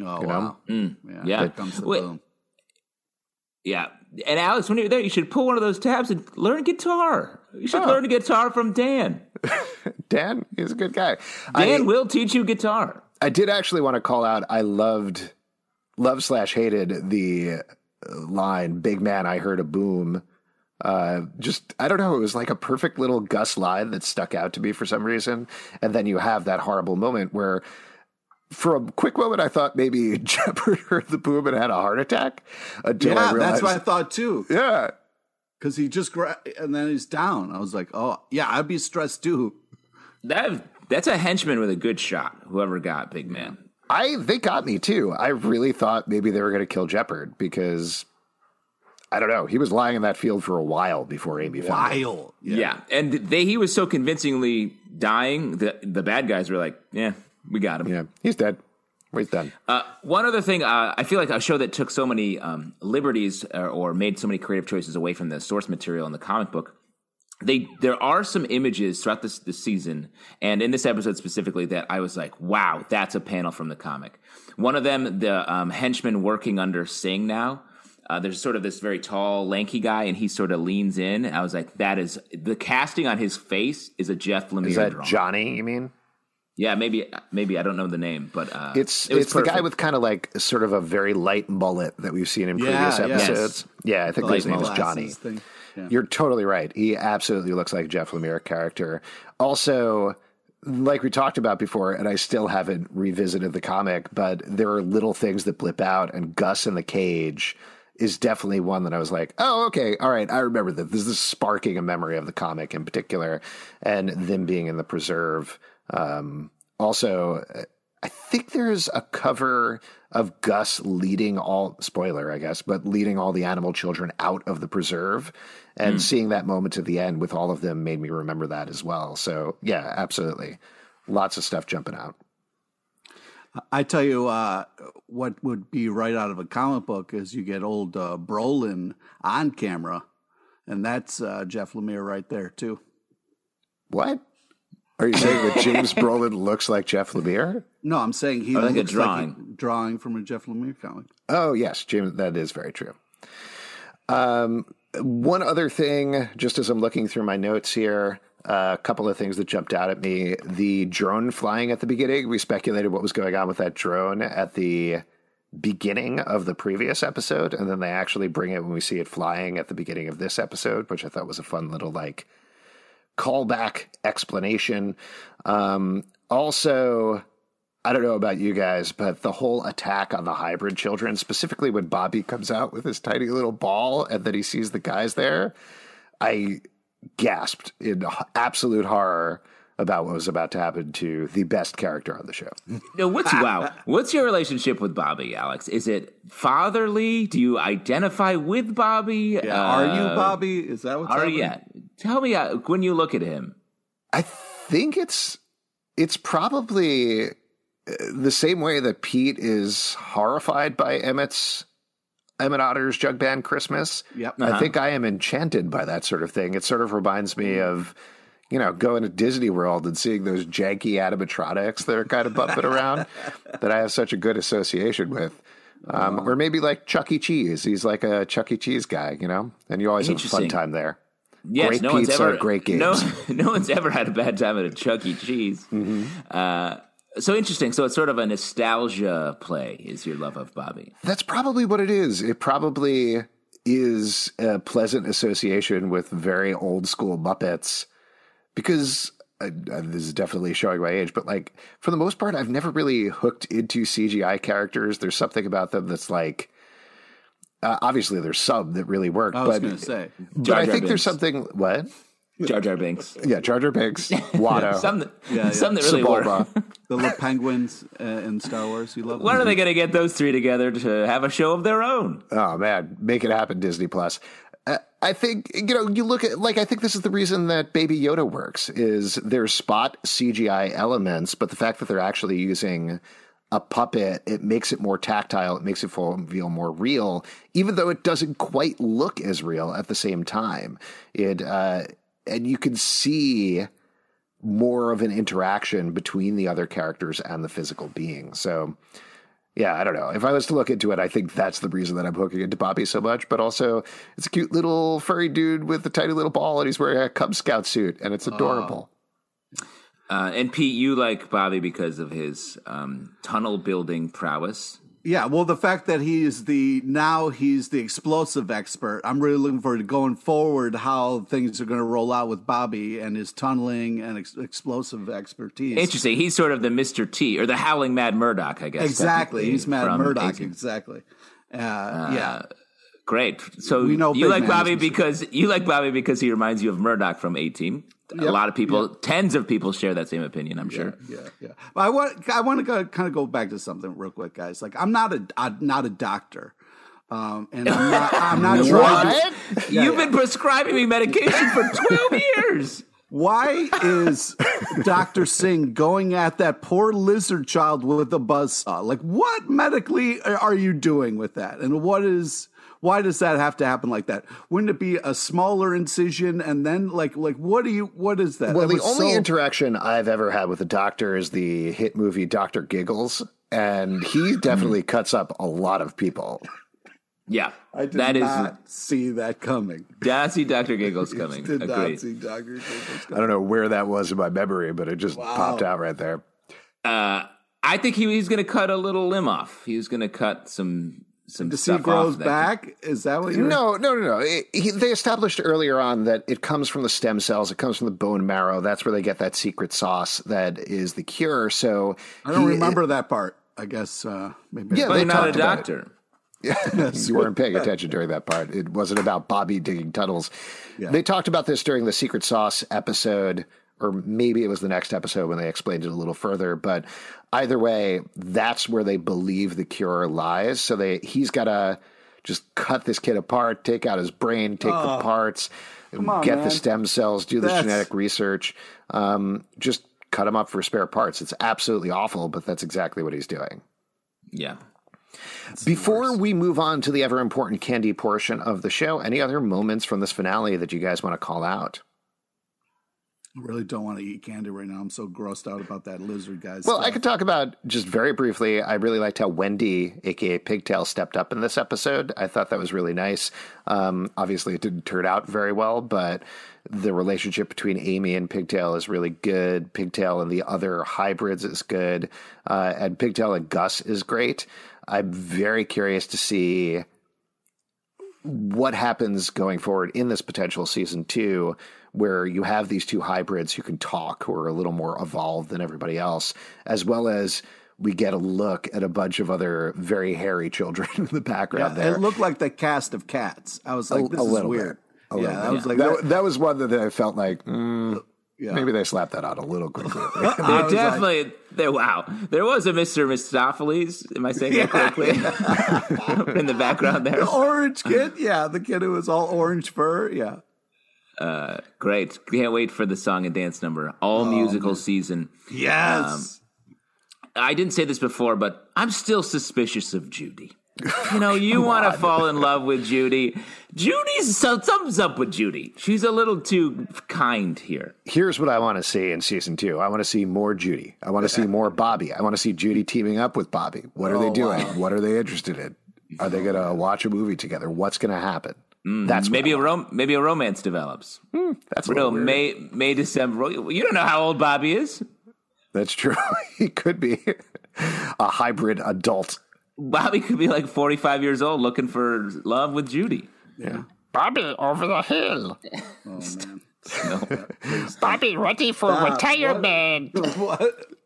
[SPEAKER 3] oh
[SPEAKER 1] you know?
[SPEAKER 3] wow! Yeah,
[SPEAKER 2] Yeah.
[SPEAKER 3] here comes the
[SPEAKER 2] Wait.
[SPEAKER 3] boom.
[SPEAKER 2] Yeah. And Alex, when you're there, you should pull one of those tabs and learn guitar. You should learn guitar from Dan. (laughs)
[SPEAKER 1] Dan is a good guy.
[SPEAKER 2] Dan
[SPEAKER 1] I,
[SPEAKER 2] will teach you guitar.
[SPEAKER 1] I did actually want to call out. I loved, love slash hated the uh, line "Big man, I heard a boom." Uh, just I don't know. It was like a perfect little Gus line that stuck out to me for some reason. And then you have that horrible moment where. For a quick moment, I thought maybe (laughs) Jeopardy heard the boom and had a heart attack. Until I
[SPEAKER 3] Yeah,
[SPEAKER 1] realized,
[SPEAKER 3] that's what I thought too.
[SPEAKER 1] yeah,
[SPEAKER 3] Because he just gra- and then he's down. I was like, oh yeah, I'd be stressed too.
[SPEAKER 2] That that's a henchman with a good shot. Whoever got big man.
[SPEAKER 1] I they got me too. I really thought maybe they were going to kill Jeopardy because I don't know. He was lying in that field for a while before Aimee found him.
[SPEAKER 3] Wild.
[SPEAKER 2] Yeah. and they he was so convincingly dying that the bad guys were like, "Yeah, we got him."
[SPEAKER 1] Yeah, he's dead. He's done.
[SPEAKER 2] Uh, one other thing, uh, I feel like a show that took so many um, liberties or, or made so many creative choices away from the source material in the comic book. They there are some images throughout this this season, and in this episode specifically, that I was like, "Wow, that's a panel from the comic." One of them, the um, henchman working under Singh now. Uh, there's sort of this very tall, lanky guy, and he sort of leans in. I was like, "That is the casting on his face is a Jeff Lemire
[SPEAKER 1] Is that
[SPEAKER 2] drawing."
[SPEAKER 1] Johnny? You mean?
[SPEAKER 2] Yeah, maybe maybe I don't know the name, but uh,
[SPEAKER 1] It's
[SPEAKER 2] it was
[SPEAKER 1] it's the guy with kind of like sort of a very light mullet that we've seen in
[SPEAKER 3] Yeah,
[SPEAKER 1] previous
[SPEAKER 3] yes.
[SPEAKER 1] episodes. Yeah, I think
[SPEAKER 2] The
[SPEAKER 1] his name is. Johnny.
[SPEAKER 3] Yeah.
[SPEAKER 1] You're totally right. He absolutely looks like Jeff Lemire character. Also, like we talked about before, and I still haven't revisited the comic, but there are little things that blip out, and Gus in the cage is definitely one that I was like, oh, okay, all right, I remember that. This is sparking a memory of the comic in particular, and them being in the preserve. Um, also, I think there's a cover of Gus leading all spoiler, I guess, but leading all the animal children out of the preserve and mm. seeing that moment at the end with all of them made me remember that as well. So yeah, absolutely. Lots of stuff jumping out.
[SPEAKER 3] I tell you, uh, what would be right out of a comic book is you get old uh, Brolin on camera, and that's uh, Jeff Lemire right there too.
[SPEAKER 1] What? Are you saying that James (laughs) Brolin looks like Jeff Lemire?
[SPEAKER 3] No, I'm saying he
[SPEAKER 2] I
[SPEAKER 3] looks
[SPEAKER 2] think a drawing.
[SPEAKER 3] like drawing from a Jeff Lemire comic.
[SPEAKER 1] Oh yes, James. That is very true. Um, one other thing, just as I'm looking through my notes here, uh, a couple of things that jumped out at me. The drone flying at the beginning. We speculated what was going on with that drone at the beginning of the previous episode, and then they actually bring it when we see it flying at the beginning of this episode, which I thought was a fun little like callback explanation. Um, also, I don't know about you guys, but the whole attack on the hybrid children, specifically when Bobby comes out with his tiny little ball and then he sees the guys there, I gasped in absolute horror about what was about to happen to the best character on the show. (laughs)
[SPEAKER 2] No, what's wow? What's your relationship with Bobby, Alex? Is it fatherly? Do you identify with Bobby?
[SPEAKER 3] Yeah. Uh, are you uh, Bobby? Is that what's
[SPEAKER 2] are
[SPEAKER 3] happening?
[SPEAKER 2] Yeah. Tell me uh, when you look at him.
[SPEAKER 1] I think it's it's probably uh, the same way that Pete is horrified by Emmett's Emmett Otter's Jug Band Christmas.
[SPEAKER 3] Yep.
[SPEAKER 1] Uh-huh. I think I am enchanted by that sort of thing. It sort of reminds me of you know, going to Disney World and seeing those janky animatronics that are kind of bumping around (laughs) that I have such a good association with. Um, or maybe like Chuck E. Cheese. He's like a Chuck E. Cheese guy, you know, and you always have a fun time there.
[SPEAKER 2] Yes,
[SPEAKER 1] great
[SPEAKER 2] no
[SPEAKER 1] pizza,
[SPEAKER 2] one's ever
[SPEAKER 1] great (laughs) games.
[SPEAKER 2] No, (laughs) no one's ever had a bad time at a Chuck E. Cheese.
[SPEAKER 1] Mm-hmm.
[SPEAKER 2] Uh, so interesting. So it's sort of a nostalgia play. Is your love of Bobby?
[SPEAKER 1] That's probably what it is. It probably is a pleasant association with very old school Muppets because uh, this is definitely showing my age, but like for the most part, I've never really hooked into CGI characters. There's something about them that's like uh, obviously there's some that really work.
[SPEAKER 3] I was
[SPEAKER 1] but,
[SPEAKER 3] going to say,
[SPEAKER 1] but
[SPEAKER 2] Jar
[SPEAKER 1] I think
[SPEAKER 2] Binks.
[SPEAKER 1] there's something what.
[SPEAKER 2] Jar Jar Binks.
[SPEAKER 1] Yeah, Jar Jar Binks, (laughs) Watto,
[SPEAKER 2] some that,
[SPEAKER 3] Yeah, yeah.
[SPEAKER 2] some that really
[SPEAKER 1] Sebulba.
[SPEAKER 2] work. (laughs)
[SPEAKER 3] the little penguins uh, in Star Wars. You love
[SPEAKER 2] When
[SPEAKER 3] them.
[SPEAKER 2] are they going to get those three together to have a show of their own?
[SPEAKER 1] Oh man, make it happen, Disney Plus. Uh, I think you know you look at like I think this is the reason that Baby Yoda works is there's spot CGI elements, but the fact that they're actually using a puppet, it makes it more tactile. It makes it feel, more real, even though it doesn't quite look as real at the same time. It uh, and you can see more of an interaction between the other characters and the physical being. So yeah, I don't know. If I was to look into it, I think that's the reason that I'm hooking into Bobby so much. But also, it's a cute little furry dude with a tiny little ball, and he's wearing a Cub Scout suit, and it's adorable.
[SPEAKER 2] Uh, and Pete, you like Bobby because of his um, tunnel building prowess.
[SPEAKER 3] Yeah, well, the fact that he is the now he's the explosive expert. I'm really looking forward to going forward how things are going to roll out with Bobby and his tunneling and ex- explosive expertise.
[SPEAKER 2] Interesting. He's sort of the Mr. T or the Howling Mad Murdock, I guess.
[SPEAKER 3] Exactly, he's Mad Murdock.
[SPEAKER 2] A-Team.
[SPEAKER 3] Exactly. Uh, yeah,
[SPEAKER 2] Great. So
[SPEAKER 3] We know
[SPEAKER 2] you like Bobby because you like Bobby because he reminds you of Murdock from A-Team. A
[SPEAKER 3] Yep,
[SPEAKER 2] lot of people, tens of people share that same opinion, I'm sure.
[SPEAKER 3] yeah, yeah. But I want I want to go, kind of go back to something real quick, guys. Like I'm not a I'm not a doctor, um, and I'm (laughs) not I'm not trying. To,
[SPEAKER 1] What?
[SPEAKER 3] Yeah,
[SPEAKER 2] You've
[SPEAKER 3] yeah.
[SPEAKER 2] been prescribing me medication for 12 (laughs) years.
[SPEAKER 3] Why is Dr. Singh going at that poor lizard child with a buzzsaw? Like, what medically are you doing with that? And what is, why does that have to happen like that? Wouldn't it be a smaller incision and then, like, like what do you, what is that?
[SPEAKER 1] Well,
[SPEAKER 3] That
[SPEAKER 1] the only
[SPEAKER 3] so-
[SPEAKER 1] interaction I've ever had with a doctor is the hit movie Doctor Giggles, and he (laughs) definitely cuts up a lot of people.
[SPEAKER 2] Yeah.
[SPEAKER 3] I did
[SPEAKER 2] that is
[SPEAKER 3] not see that coming.
[SPEAKER 2] Did see Dr. (laughs) Giggles coming.
[SPEAKER 3] Did not see Dr. Giggles
[SPEAKER 1] I don't know where that was in my memory, but it just popped out right there.
[SPEAKER 2] Uh, I think he, he's going to cut a little limb off. He was going to cut some some
[SPEAKER 3] The
[SPEAKER 2] stuff
[SPEAKER 3] seed grows back. Is that what you're?
[SPEAKER 1] No, no, no, no. It- he, they established earlier on that it comes from the stem cells. It comes from the bone marrow. That's where they get that secret sauce that is the cure. So
[SPEAKER 3] I don't
[SPEAKER 1] he-
[SPEAKER 3] remember that part. I guess uh, maybe.
[SPEAKER 1] Yeah, they
[SPEAKER 2] you're not a
[SPEAKER 1] it.
[SPEAKER 2] doctor. (laughs) Yeah. (laughs)
[SPEAKER 1] You weren't paying attention during that part. It wasn't about Bobby digging tunnels.
[SPEAKER 3] Yeah.
[SPEAKER 1] They talked about this during the secret sauce episode, or maybe it was the next episode when they explained it a little further. But either way, that's where they believe the cure lies. So they he's got to just cut this kid apart, take out his brain, take the parts,
[SPEAKER 3] on,
[SPEAKER 1] get
[SPEAKER 3] man.
[SPEAKER 1] the stem cells, do the
[SPEAKER 3] That's-
[SPEAKER 1] genetic research, um, just cut him up for spare parts. It's absolutely awful, but that's exactly what he's doing.
[SPEAKER 2] Yeah.
[SPEAKER 1] Before we move on to the ever important candy portion of the show, any other moments from this finale that you guys want to call out?
[SPEAKER 3] Really don't want to eat candy right now. I'm so grossed out about that lizard guy's.
[SPEAKER 1] Well, I could talk about just very briefly. I really liked how Wendy, aka Pigtail, stepped up in this episode. I thought that was really nice. Um, obviously, it didn't turn out very well, but the relationship between Aimee and Pigtail is really good. Pigtail and the other hybrids is good, uh, and Pigtail and Gus is great. I'm very curious to see what happens going forward in this potential season two, where you have these two hybrids who can talk, who are a little more evolved than everybody else, as well as we get a look at a bunch of other very hairy children (laughs) in the
[SPEAKER 3] Yeah,
[SPEAKER 1] background there.
[SPEAKER 3] it looked like the cast of Cats. I was
[SPEAKER 1] A-
[SPEAKER 3] like, this
[SPEAKER 1] a
[SPEAKER 3] is
[SPEAKER 1] little
[SPEAKER 3] weird.
[SPEAKER 1] bit. A
[SPEAKER 3] yeah,
[SPEAKER 1] little
[SPEAKER 3] I
[SPEAKER 1] bit.
[SPEAKER 3] was like,
[SPEAKER 1] that,
[SPEAKER 3] that,
[SPEAKER 1] that was one that I felt like mm,
[SPEAKER 3] yeah.
[SPEAKER 1] maybe they slapped that out a little quickly. (laughs) (laughs)
[SPEAKER 2] They
[SPEAKER 3] I was like-
[SPEAKER 2] definitely. there, wow, there was a Mr. Mistopheles. Am I saying that correctly? In the background there.
[SPEAKER 3] the orange kid. Yeah, the kid who was all orange fur. Yeah.
[SPEAKER 2] Uh, great. Can't wait for the song and dance number. All oh, musical season.
[SPEAKER 3] Yes.
[SPEAKER 2] Um, I didn't say this before, but I'm still suspicious of Judy. You know, (laughs) you want to fall in love with Judy. Judy's so something's up with Judy. She's a little too kind here.
[SPEAKER 1] Here's what I want to see in season two. I want to see more Judy. I want to see more Bobby. I want to see Judy teaming up with Bobby. What are they
[SPEAKER 3] Oh,
[SPEAKER 1] doing?
[SPEAKER 3] wow.
[SPEAKER 1] What are they interested in? Are they going to watch a movie together? What's going to happen? Mm, that's
[SPEAKER 2] Maybe
[SPEAKER 1] I
[SPEAKER 2] a rom- maybe a romance develops.
[SPEAKER 1] want. That's a
[SPEAKER 2] Real
[SPEAKER 1] little.
[SPEAKER 2] May May December. You don't know how old Bobby is.
[SPEAKER 1] That's true. (laughs) he could be a hybrid adult.
[SPEAKER 2] Bobby could be like 45 years old looking for love with Judy.
[SPEAKER 3] Yeah.
[SPEAKER 1] Bobby over the hill.
[SPEAKER 3] Oh (laughs) man.
[SPEAKER 1] Bobby ready for ah, retirement.
[SPEAKER 3] what? (laughs)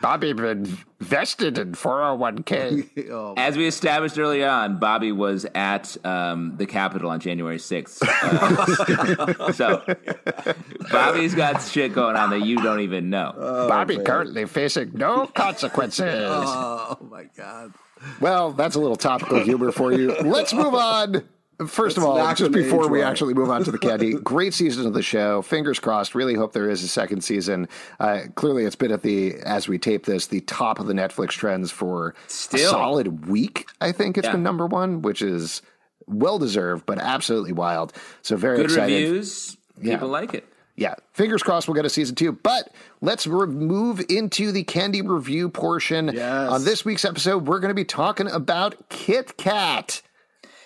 [SPEAKER 1] Bobby been vested in 401k. (laughs)
[SPEAKER 3] Oh,
[SPEAKER 2] As we established early on, Bobby was at um, the Capitol on January 6th. (laughs) Uh, so Bobby's got shit going on that you don't even know.
[SPEAKER 1] Bobby currently facing no (laughs) consequences.
[SPEAKER 3] oh my god.
[SPEAKER 1] Well, that's a little topical humor for you. Let's move on. First of all, just before we
[SPEAKER 3] well.
[SPEAKER 1] actually move on to the candy, (laughs) great season of the show. Fingers crossed. Really hope there is a second season. Uh, clearly, it's been at the as we tape this the top of the Netflix trends for a solid week. I think it's
[SPEAKER 2] Yeah.
[SPEAKER 1] been number one, which is well deserved, but absolutely wild. So very
[SPEAKER 2] Good
[SPEAKER 1] excited.
[SPEAKER 2] reviews. People like it.
[SPEAKER 1] Yeah, fingers crossed we'll get a season two. But let's re- move into the candy review portion.
[SPEAKER 3] Yes.
[SPEAKER 1] On this week's episode, we're going to be talking about Kit Kat.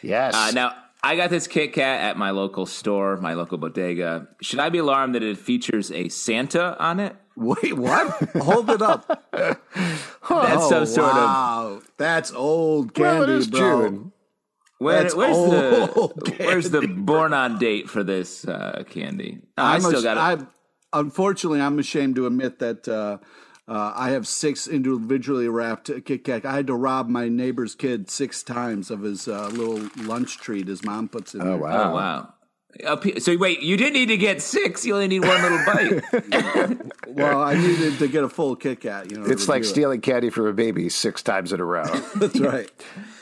[SPEAKER 1] Yes.
[SPEAKER 2] Uh, now, I got this Kit Kat at my local store, my local bodega. Should I be alarmed that it features a Santa on it? (laughs)
[SPEAKER 3] Wait, what? Hold it up. (laughs)
[SPEAKER 2] That's some sort of.
[SPEAKER 3] wow. That's old candy,
[SPEAKER 1] well, it is
[SPEAKER 3] bro.
[SPEAKER 1] June.
[SPEAKER 2] Where,
[SPEAKER 3] That's
[SPEAKER 2] where's the
[SPEAKER 3] old (laughs)
[SPEAKER 2] where's the born on date for this uh, candy? Oh, I still
[SPEAKER 3] ash-
[SPEAKER 2] got it.
[SPEAKER 3] I'm- unfortunately, I'm ashamed to admit that uh, uh, I have six individually wrapped Kit Kat. I had to rob my neighbor's kid six times of his uh, little lunch treat his mom puts in
[SPEAKER 1] Oh,
[SPEAKER 3] there.
[SPEAKER 1] wow.
[SPEAKER 2] Oh wow. So wait, you didn't need to get six. You only need one little (laughs) bite. (laughs)
[SPEAKER 3] Well, I needed to get a full Kit Kat. You know,
[SPEAKER 1] It's like
[SPEAKER 3] do it.
[SPEAKER 1] stealing candy from a baby six times in a row. (laughs)
[SPEAKER 3] That's right.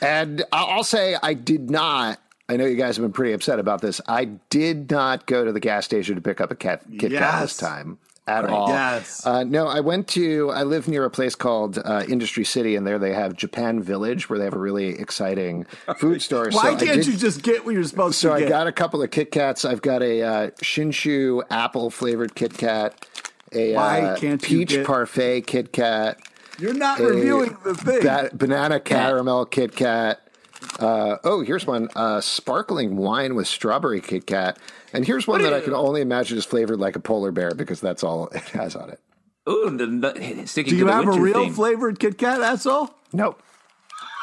[SPEAKER 1] and I- I'll say I did not. I know you guys have been pretty upset about this. I did not go to the gas station to pick up a cat, Kit Kat this time at all.
[SPEAKER 3] Yes.
[SPEAKER 1] Uh, no, I went to. I live near a place called uh, Industry City, and there they have Japan Village, where they have a really exciting (laughs) food store.
[SPEAKER 3] Why
[SPEAKER 1] so
[SPEAKER 3] can't
[SPEAKER 1] did-
[SPEAKER 3] you just get what you're supposed
[SPEAKER 1] So
[SPEAKER 3] to
[SPEAKER 1] So
[SPEAKER 3] I
[SPEAKER 1] got a couple of Kit Kats. I've got a uh, Shinshu apple flavored Kit Kat, a
[SPEAKER 3] Why
[SPEAKER 1] uh, peach
[SPEAKER 3] get-
[SPEAKER 1] parfait Kit Kat,
[SPEAKER 3] You're not reviewing the thing.
[SPEAKER 1] ba- banana caramel Kit Kat. Uh, oh, here's one: uh, sparkling wine with strawberry Kit Kat. And here's one that
[SPEAKER 2] do
[SPEAKER 1] I can only imagine is flavored like a polar bear because that's all it (laughs) has on it.
[SPEAKER 2] Ooh, the, the, sticking
[SPEAKER 3] Do
[SPEAKER 2] to
[SPEAKER 3] you
[SPEAKER 2] the
[SPEAKER 3] have a real
[SPEAKER 2] theme.
[SPEAKER 3] flavored Kit Kat, asshole?
[SPEAKER 1] Nope.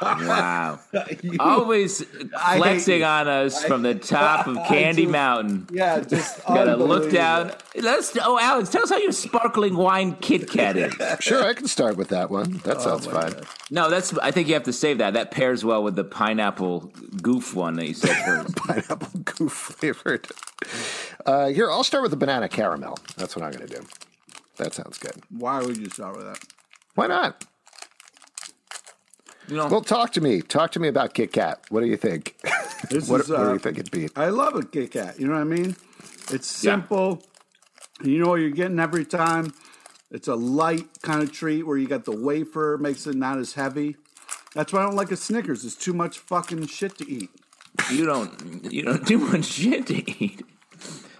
[SPEAKER 2] Wow. (laughs)
[SPEAKER 3] You-
[SPEAKER 2] Always flexing on us from the (laughs) top of Candy
[SPEAKER 3] do.
[SPEAKER 2] Mountain.
[SPEAKER 3] yeah, just (laughs)
[SPEAKER 2] Gotta look down. Let's. Oh, Alex, tell us how your sparkling wine Kit Kat is.
[SPEAKER 1] Sure, I can start with that one. That sounds fine.
[SPEAKER 2] No, that's. I think you have to save that. That pairs well with the pineapple goof one that you said first.
[SPEAKER 1] Pineapple goof flavored. Uh, here, I'll start with the banana caramel. That's what I'm going to do. That sounds good.
[SPEAKER 3] Why would you start with that?
[SPEAKER 1] Why not?
[SPEAKER 2] You know,
[SPEAKER 1] Well, talk to me. Talk to me about Kit Kat. What do you think?
[SPEAKER 3] This (laughs)
[SPEAKER 1] what,
[SPEAKER 3] is,
[SPEAKER 1] what do
[SPEAKER 3] uh,
[SPEAKER 1] you think it'd be?
[SPEAKER 3] I love a Kit Kat. You know what I mean? It's
[SPEAKER 2] Yeah.
[SPEAKER 3] simple. You know what you're getting every time. It's a light kind of treat where you got the wafer, makes it not as heavy. That's why I don't like a Snickers. It's too much fucking shit to eat.
[SPEAKER 2] you don't. You don't (laughs) do much shit to eat.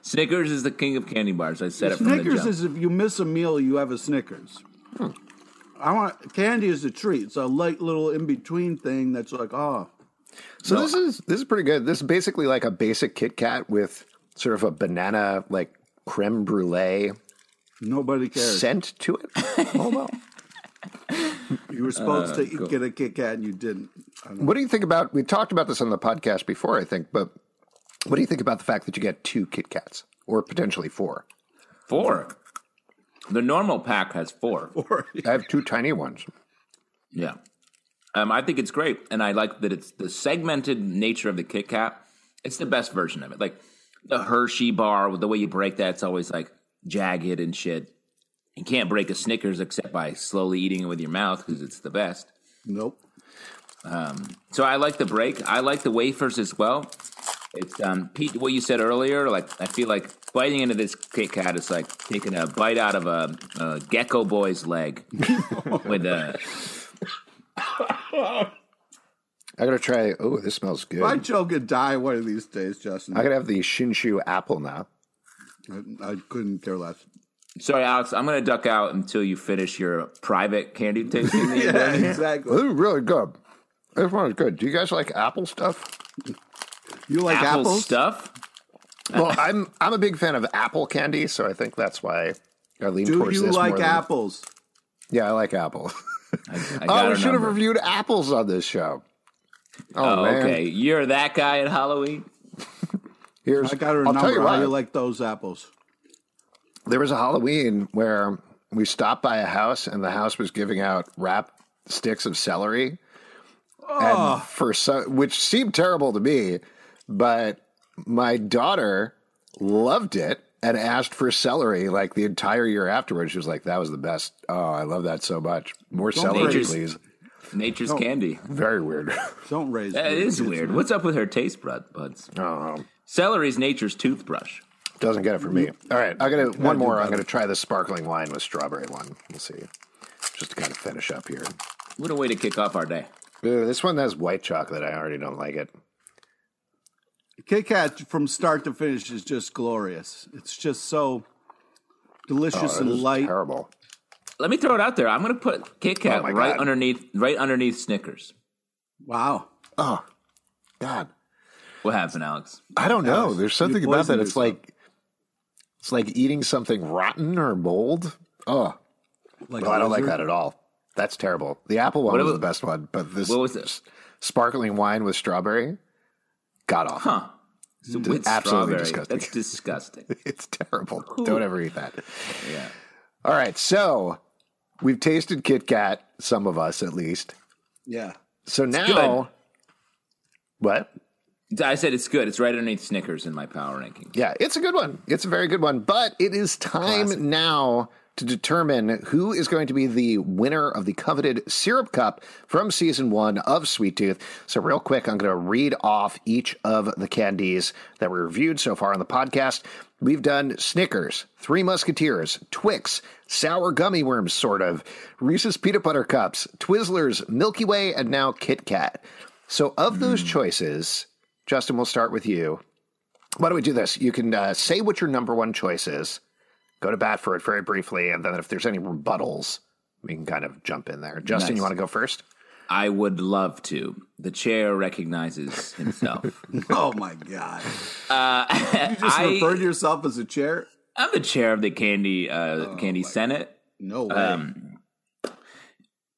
[SPEAKER 2] Snickers is the king of candy bars. I said it from the
[SPEAKER 3] Snickers is if you miss a meal, you have a Snickers. I want candy is a treat. It's a light little in between thing that's like, oh,
[SPEAKER 1] So this is this is pretty good. This is basically like a basic Kit Kat with sort of a banana like creme brulee
[SPEAKER 3] nobody cares.
[SPEAKER 1] scent to it. (laughs) Oh well.
[SPEAKER 3] You were supposed
[SPEAKER 2] Uh,
[SPEAKER 3] to get a Kit Kat and you didn't. I don't know.
[SPEAKER 1] What do you think about? We talked about this on the podcast before, I think, but what do you think about the fact that you get two Kit Kats or potentially four?
[SPEAKER 2] Four. The normal pack has four. (laughs) Four.
[SPEAKER 1] I have two tiny ones.
[SPEAKER 2] Yeah. Um, I think it's great, and I like that it's the segmented nature of the Kit Kat. It's the best version of it. Like the Hershey bar, with the way you break that, it's always like jagged and shit. You can't break a Snickers except by slowly eating it with your mouth because it's the best.
[SPEAKER 3] Nope.
[SPEAKER 2] So I like the break. I like the wafers as well. It's um, Pete. What you said earlier, like I feel like biting into this Kit Kat is like taking a bite out of a, a gecko boy's leg (laughs) with a.
[SPEAKER 1] I gotta try. Oh, this smells good.
[SPEAKER 3] My Joe could die one of these days, Justin.
[SPEAKER 1] I
[SPEAKER 3] I,
[SPEAKER 1] gotta have the Shinshu apple now.
[SPEAKER 3] I couldn't care less.
[SPEAKER 2] Sorry, Alex. I'm going to duck out until you finish your private candy tasting. that (laughs)
[SPEAKER 3] Yeah,
[SPEAKER 2] doing
[SPEAKER 3] exactly.
[SPEAKER 1] This is really good. This one is good. Do you guys like apple stuff?
[SPEAKER 3] You like
[SPEAKER 2] Apple
[SPEAKER 3] apples?
[SPEAKER 2] stuff.
[SPEAKER 1] Well, I'm I'm a big fan of apple candy, so I think that's why I lean
[SPEAKER 3] Do
[SPEAKER 1] towards
[SPEAKER 3] you
[SPEAKER 1] this
[SPEAKER 3] like
[SPEAKER 1] more than-
[SPEAKER 3] apples?
[SPEAKER 1] Yeah, I like apples. (laughs)
[SPEAKER 2] I, I
[SPEAKER 1] oh,
[SPEAKER 2] got
[SPEAKER 1] we
[SPEAKER 2] a
[SPEAKER 1] should have reviewed apples on this show. Oh,
[SPEAKER 2] Oh,
[SPEAKER 1] man.
[SPEAKER 2] okay. You're that guy at Halloween. (laughs)
[SPEAKER 1] Here's
[SPEAKER 3] I got her
[SPEAKER 1] I'll
[SPEAKER 3] number.
[SPEAKER 1] tell you
[SPEAKER 3] How you like those apples?
[SPEAKER 1] there was a Halloween where we stopped by a house and the house was giving out wrap sticks of celery. And for so, which seemed terrible to me, but my daughter loved it and asked for celery like the entire year afterwards. She was like, "That was the best. Oh, I love that so much. More celery,
[SPEAKER 2] Nature's-
[SPEAKER 1] please."
[SPEAKER 2] Nature's candy.
[SPEAKER 1] Very weird.
[SPEAKER 3] Don't raise.
[SPEAKER 2] That
[SPEAKER 3] little
[SPEAKER 2] weird.
[SPEAKER 3] man.
[SPEAKER 2] What's up with her taste bud- buds? Uh-huh.
[SPEAKER 1] oh,
[SPEAKER 2] Celery's nature's toothbrush.
[SPEAKER 1] doesn't get it for me. All right, I got to one
[SPEAKER 3] do
[SPEAKER 1] more. I'm going to try the sparkling wine with strawberry one. We'll see. Just to kind of finish up here.
[SPEAKER 2] What a way to kick off our day.
[SPEAKER 1] Ooh, this one has white chocolate. I already don't like it.
[SPEAKER 3] Kit Kat from start to finish is just glorious. It's just so delicious
[SPEAKER 1] Oh,
[SPEAKER 3] and light.
[SPEAKER 1] terrible.
[SPEAKER 2] Let me throw it out there. I'm going to put Kit Kat
[SPEAKER 1] Oh
[SPEAKER 2] right
[SPEAKER 1] God.
[SPEAKER 2] underneath, right underneath Snickers.
[SPEAKER 3] Wow.
[SPEAKER 1] Oh, God.
[SPEAKER 2] What happened, Alex?
[SPEAKER 1] I don't know. There's something about that.
[SPEAKER 3] poisoned
[SPEAKER 1] It's like it's like eating something rotten or mold. Oh,
[SPEAKER 3] Like
[SPEAKER 1] well,
[SPEAKER 3] a
[SPEAKER 1] I don't like that at all. That's terrible. The apple one
[SPEAKER 2] What
[SPEAKER 1] was
[SPEAKER 2] about-
[SPEAKER 1] the best one, but this
[SPEAKER 2] What was it?
[SPEAKER 1] sparkling wine with strawberry, god awful.
[SPEAKER 2] Huh. So with
[SPEAKER 1] absolutely
[SPEAKER 2] strawberry.
[SPEAKER 1] disgusting.
[SPEAKER 2] That's (laughs) disgusting.
[SPEAKER 1] It's terrible. Don't ever eat that.
[SPEAKER 2] Yeah.
[SPEAKER 1] All right, so we've tasted Kit Kat, some of us at least.
[SPEAKER 3] Yeah.
[SPEAKER 1] So now,
[SPEAKER 2] good.
[SPEAKER 1] what?
[SPEAKER 2] I said it's good. It's right underneath Snickers in my power ranking.
[SPEAKER 1] Yeah, it's a good one. It's a very good one. But it is time now to determine who is going to be the winner of the coveted syrup cup from season one of Sweet Tooth. So, real quick, I'm going to read off each of the candies that we reviewed so far on the podcast. We've done Snickers, Three Musketeers, Twix, Sour Gummy Worms, sort of, Reese's Peanut Butter Cups, Twizzlers, Milky Way, and now Kit Kat. So, of those choices, Justin, we'll start with you. Why don't we do this? You can uh, say what your number one choice is, go to bat for it very briefly, and then if there's any rebuttals, we can kind of jump in there. Justin, you want to go first?
[SPEAKER 2] I would love to. The chair recognizes himself. (laughs)
[SPEAKER 3] Oh my god.
[SPEAKER 2] uh,
[SPEAKER 3] You just (laughs)
[SPEAKER 2] I,
[SPEAKER 3] referred to yourself as a chair?
[SPEAKER 2] I'm the chair of the candy uh, candy senate.
[SPEAKER 3] No way.
[SPEAKER 2] Um,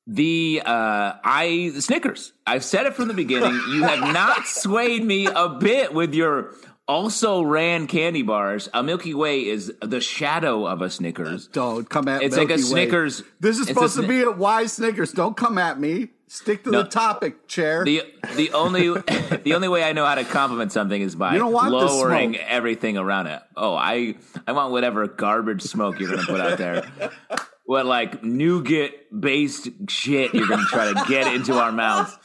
[SPEAKER 2] The uh, I the Snickers. I've said it from the beginning. You have not (laughs) swayed me a bit with your also ran candy bars. A Milky Way is the shadow of a Snickers.
[SPEAKER 3] Don't come at
[SPEAKER 2] It's
[SPEAKER 3] Milky
[SPEAKER 2] like a
[SPEAKER 3] Way.
[SPEAKER 2] Snickers-
[SPEAKER 3] This is supposed to be a why Snickers. Don't come at me. Stick to
[SPEAKER 2] No.
[SPEAKER 3] the topic, chair.
[SPEAKER 2] The the only (laughs) the only way I know how to compliment something is by
[SPEAKER 3] You don't want the
[SPEAKER 2] lowering everything around it. Oh, I I want whatever garbage smoke you're gonna put out there. What like nougat based shit you're gonna try to get into our mouths.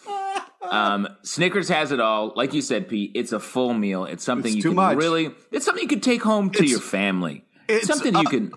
[SPEAKER 2] Um, Snickers has it all. Like you said, Pete, it's a full meal. It's something
[SPEAKER 3] It's
[SPEAKER 2] you
[SPEAKER 3] too
[SPEAKER 2] can
[SPEAKER 3] much.
[SPEAKER 2] really. It's something you can take home to
[SPEAKER 3] It's-
[SPEAKER 2] your family.
[SPEAKER 3] it's,
[SPEAKER 2] something you
[SPEAKER 3] uh,
[SPEAKER 2] can.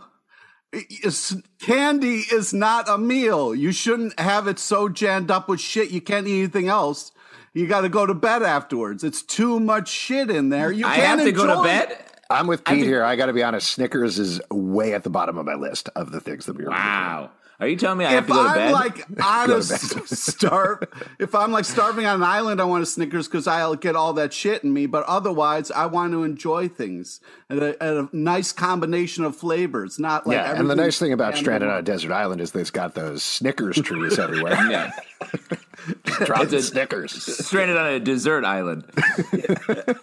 [SPEAKER 3] Candy is not a meal. You shouldn't have it so jammed up with shit you can't eat anything else. You got to go to bed afterwards. It's too much shit in there. You
[SPEAKER 2] I
[SPEAKER 3] can't
[SPEAKER 2] have to go to
[SPEAKER 3] enjoy-
[SPEAKER 2] bed.
[SPEAKER 1] I'm with
[SPEAKER 2] I
[SPEAKER 1] Pete
[SPEAKER 2] think-
[SPEAKER 1] here. I got to be honest. Snickers is way at the bottom of my list of the things that we were.
[SPEAKER 2] Wow. Are you telling me I have to go to
[SPEAKER 3] I'm
[SPEAKER 2] bed?
[SPEAKER 3] like on a starve, if I'm like starving on an island, I want a Snickers because I'll get all that shit in me. But otherwise, I want to enjoy things and a, nice combination of flavors. Not like
[SPEAKER 1] yeah, and the nice thing about Stranded on a Desert Island is they've got those Snickers trees (laughs) everywhere.
[SPEAKER 2] yeah. (laughs) It's a-
[SPEAKER 1] Snickers.
[SPEAKER 2] stranded on a desert island.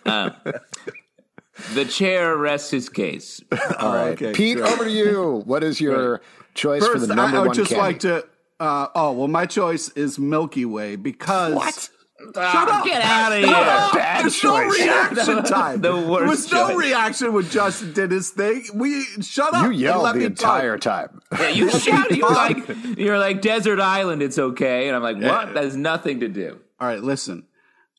[SPEAKER 2] Uh, (laughs) the chair rests his case.
[SPEAKER 1] All right,
[SPEAKER 3] okay,
[SPEAKER 1] Pete,
[SPEAKER 3] great.
[SPEAKER 1] over to you. What is your choice for
[SPEAKER 3] First,
[SPEAKER 1] the
[SPEAKER 3] I,
[SPEAKER 1] number
[SPEAKER 3] I would
[SPEAKER 1] one
[SPEAKER 3] just
[SPEAKER 1] candy?
[SPEAKER 3] like to. Uh, oh well, my choice is Milky Way because
[SPEAKER 1] What?
[SPEAKER 2] Shut
[SPEAKER 3] up.
[SPEAKER 2] Get out of
[SPEAKER 3] Shut
[SPEAKER 2] here.
[SPEAKER 3] up.
[SPEAKER 1] Bad
[SPEAKER 3] There's no
[SPEAKER 1] choice.
[SPEAKER 3] reaction (laughs) time.
[SPEAKER 2] The
[SPEAKER 3] there was no
[SPEAKER 2] choice.
[SPEAKER 3] reaction when Justin did his thing. We shut up.
[SPEAKER 1] You
[SPEAKER 3] and
[SPEAKER 1] yelled the entire
[SPEAKER 3] talk.
[SPEAKER 1] time. (laughs)
[SPEAKER 2] Yeah, you
[SPEAKER 3] Let
[SPEAKER 2] shouted. You're like, you're like desert island. It's okay. And I'm like, what? That has nothing to do.
[SPEAKER 3] All right, listen.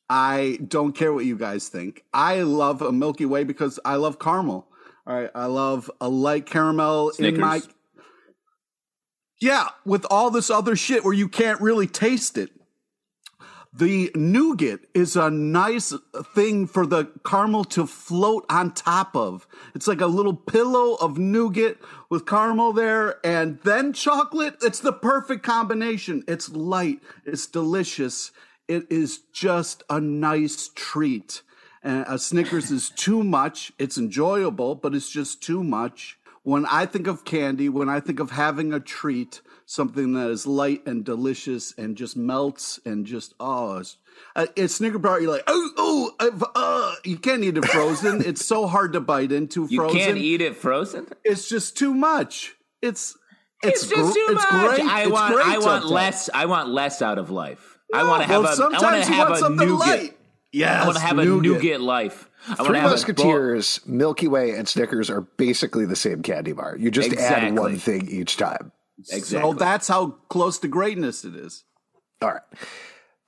[SPEAKER 3] I don't care what you guys think. I love a Milky Way because I love caramel. All right, I love a light caramel in my. Yeah, with all this other shit where you can't really taste it. The nougat is a nice thing for the caramel to float on top of. It's like a little pillow of nougat with caramel there and then chocolate. It's the perfect combination. It's light, it's delicious. It is just a nice treat. And a Snickers is too much. It's enjoyable, but it's just too much. When I think of candy, when I think of having a treat, something that is light and delicious and just melts and just oh, it's, uh, it's Snicker bar. You're like oh oh, I've, uh, you can't eat it frozen. it's so hard to bite into Frozen.
[SPEAKER 2] You can't eat it frozen.
[SPEAKER 3] It's just too much. It's
[SPEAKER 2] It's,
[SPEAKER 3] it's,
[SPEAKER 2] just
[SPEAKER 3] gr-
[SPEAKER 2] too
[SPEAKER 3] it's
[SPEAKER 2] much.
[SPEAKER 3] great.
[SPEAKER 2] I
[SPEAKER 3] It's
[SPEAKER 2] want. I want less. I want less out of life. I want to have
[SPEAKER 3] well,
[SPEAKER 2] a. I
[SPEAKER 3] sometimes
[SPEAKER 2] want to have
[SPEAKER 3] want
[SPEAKER 2] a nougat.
[SPEAKER 3] light. Yes,
[SPEAKER 2] I want to have a nougat life. I want
[SPEAKER 1] Three
[SPEAKER 2] to have
[SPEAKER 1] Musketeers, Milky Way, and Snickers are basically the same candy bar. You just add one thing each time.
[SPEAKER 2] Exactly.
[SPEAKER 3] So that's how close to greatness it is.
[SPEAKER 1] All right.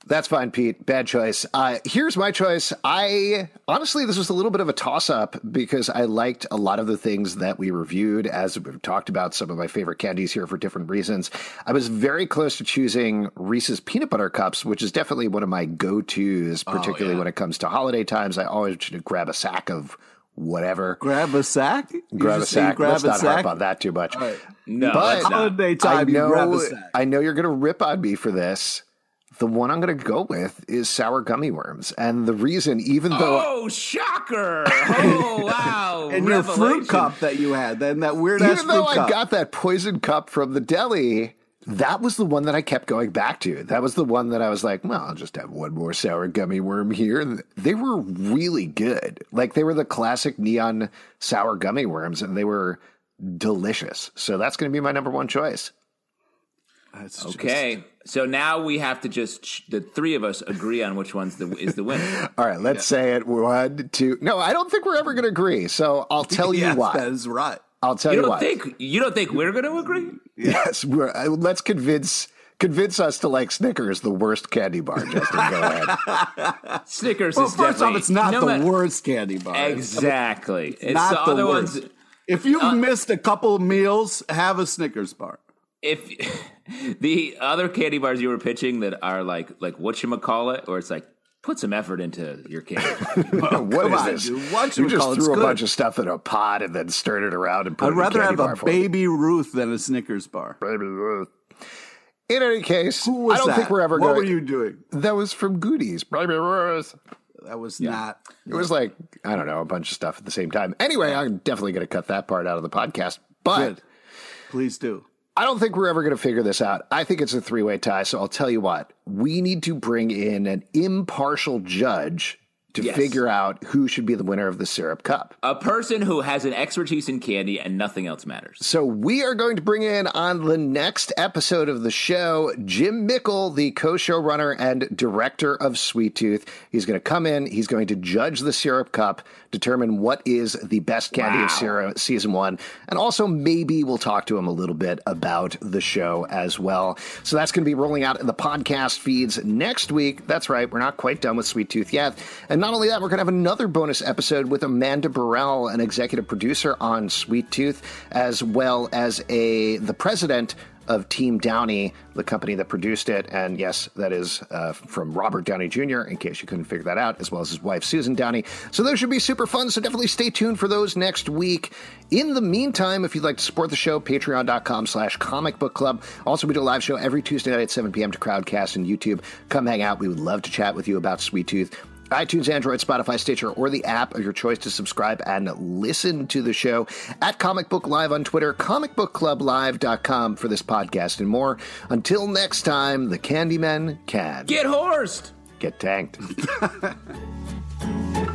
[SPEAKER 1] That's fine, Pete. Bad choice. Uh, here's my choice. I honestly, this was a little bit of a toss up because I liked a lot of the things that we reviewed as we've talked about some of my favorite candies here for different reasons. I was very close to choosing Reese's peanut butter cups, which is definitely one of my go tos, particularly when it comes to holiday times. I always should grab a sack of whatever.
[SPEAKER 3] Grab a sack.
[SPEAKER 1] Grab a sack.
[SPEAKER 3] grab
[SPEAKER 1] Let's
[SPEAKER 3] a
[SPEAKER 1] not
[SPEAKER 3] sack.
[SPEAKER 1] harp on that too much.
[SPEAKER 2] no,
[SPEAKER 1] But-
[SPEAKER 2] let's.
[SPEAKER 3] Holiday
[SPEAKER 1] I
[SPEAKER 3] time, you grab a
[SPEAKER 1] know,
[SPEAKER 3] sack.
[SPEAKER 1] I know you're going to rip on me for this. The one I'm going to go with is sour gummy worms, and the reason, even though
[SPEAKER 2] Oh, shocker! Oh, wow! (laughs)
[SPEAKER 3] and your fruit cup that you had, then that weird ass
[SPEAKER 1] even though I
[SPEAKER 3] cup.
[SPEAKER 1] got that poison cup from the deli, that was the one that I kept going back to. That was the one that I was like, well, I'll just have one more sour gummy worm here. And they were really good. Like they were the classic neon sour gummy worms, and they were delicious. So that's going to be my number one choice.
[SPEAKER 3] That's just-
[SPEAKER 2] Okay, so now we have to just the three of us agree on which one's the is the winner. (laughs)
[SPEAKER 1] All right, let's say it. One, two. No, I don't think we're ever going to agree. So I'll (laughs) tell you
[SPEAKER 3] Yes,
[SPEAKER 1] why.
[SPEAKER 3] that is right.
[SPEAKER 1] I'll tell
[SPEAKER 2] You
[SPEAKER 1] you,
[SPEAKER 2] don't
[SPEAKER 1] why.
[SPEAKER 2] think you don't think we're going to agree?
[SPEAKER 1] yes, we're, uh, let's convince convince us to like Snickers the worst candy bar. Justin, go ahead. (laughs)
[SPEAKER 2] Snickers
[SPEAKER 3] Well,
[SPEAKER 2] is
[SPEAKER 3] first off, it's not
[SPEAKER 2] no
[SPEAKER 3] the
[SPEAKER 2] matter-
[SPEAKER 3] worst candy bar.
[SPEAKER 2] Exactly. It's,
[SPEAKER 3] not
[SPEAKER 2] the
[SPEAKER 3] the
[SPEAKER 2] other
[SPEAKER 3] worst.
[SPEAKER 2] ones.
[SPEAKER 3] If you've missed a couple meals, have a Snickers bar.
[SPEAKER 2] If (laughs) the other candy bars you were pitching that are like like what you call it, or it's like put some effort into your candy. (laughs)
[SPEAKER 1] what oh,
[SPEAKER 3] come
[SPEAKER 1] is
[SPEAKER 3] on,
[SPEAKER 1] this?
[SPEAKER 3] dude. Whatchamacallit,
[SPEAKER 1] You just threw a
[SPEAKER 3] good.
[SPEAKER 1] bunch of stuff in a pot and then stirred it around and put
[SPEAKER 3] I'd
[SPEAKER 1] it in
[SPEAKER 3] rather
[SPEAKER 1] candy
[SPEAKER 3] have a
[SPEAKER 1] form.
[SPEAKER 3] Baby Ruth than a Snickers bar.
[SPEAKER 1] Baby Ruth. In any case,
[SPEAKER 3] Who was
[SPEAKER 1] I don't
[SPEAKER 3] that?
[SPEAKER 1] think we're ever
[SPEAKER 3] What
[SPEAKER 1] going.
[SPEAKER 3] What were you doing?
[SPEAKER 1] That was from Goonies. Baby Ruth.
[SPEAKER 3] That was not.
[SPEAKER 1] It was like I don't know a bunch of stuff at the same time. Anyway, I'm definitely going to cut that part out of the podcast. But
[SPEAKER 3] Good. Please do.
[SPEAKER 1] I don't think we're ever going to figure this out. I think it's a three way tie. So I'll tell you what, we need to bring in an impartial judge to
[SPEAKER 2] Yes.
[SPEAKER 1] figure out who should be the winner of the syrup cup.
[SPEAKER 2] A person who has an expertise in candy and nothing else matters.
[SPEAKER 1] So we are going to bring in on the next episode of the show Jim Mickle, the co-showrunner and director of Sweet Tooth. He's going to come in. He's going to judge the syrup cup, determine what is the best candy of syrup season one, and also maybe we'll talk to him a little bit about the show as well. So that's going to be rolling out in the podcast feeds next week. That's right, we're not quite done with Sweet Tooth yet. And not only that, we're going to have another bonus episode with Amanda Burrell, an executive producer on Sweet Tooth, as well as a the president of Team Downey, the company that produced it. And yes, that is uh, from Robert Downey Jr., in case you couldn't figure that out, as well as his wife, Susan Downey. So those should be super fun. So definitely stay tuned for those next week. In the meantime, if you'd like to support the show, patreon.com slash comic book club. Also, we do a live show every Tuesday night at 7 p.m. to Crowdcast and YouTube. Come hang out. We would love to chat with you about Sweet Tooth iTunes, Android, Spotify, Stitcher, or the app of your choice to subscribe and listen to the show at Comic Book Live on Twitter, comicbookclublive.com for this podcast and more. Until next time, the Candyman can
[SPEAKER 2] Get horsed!
[SPEAKER 1] get tanked. (laughs)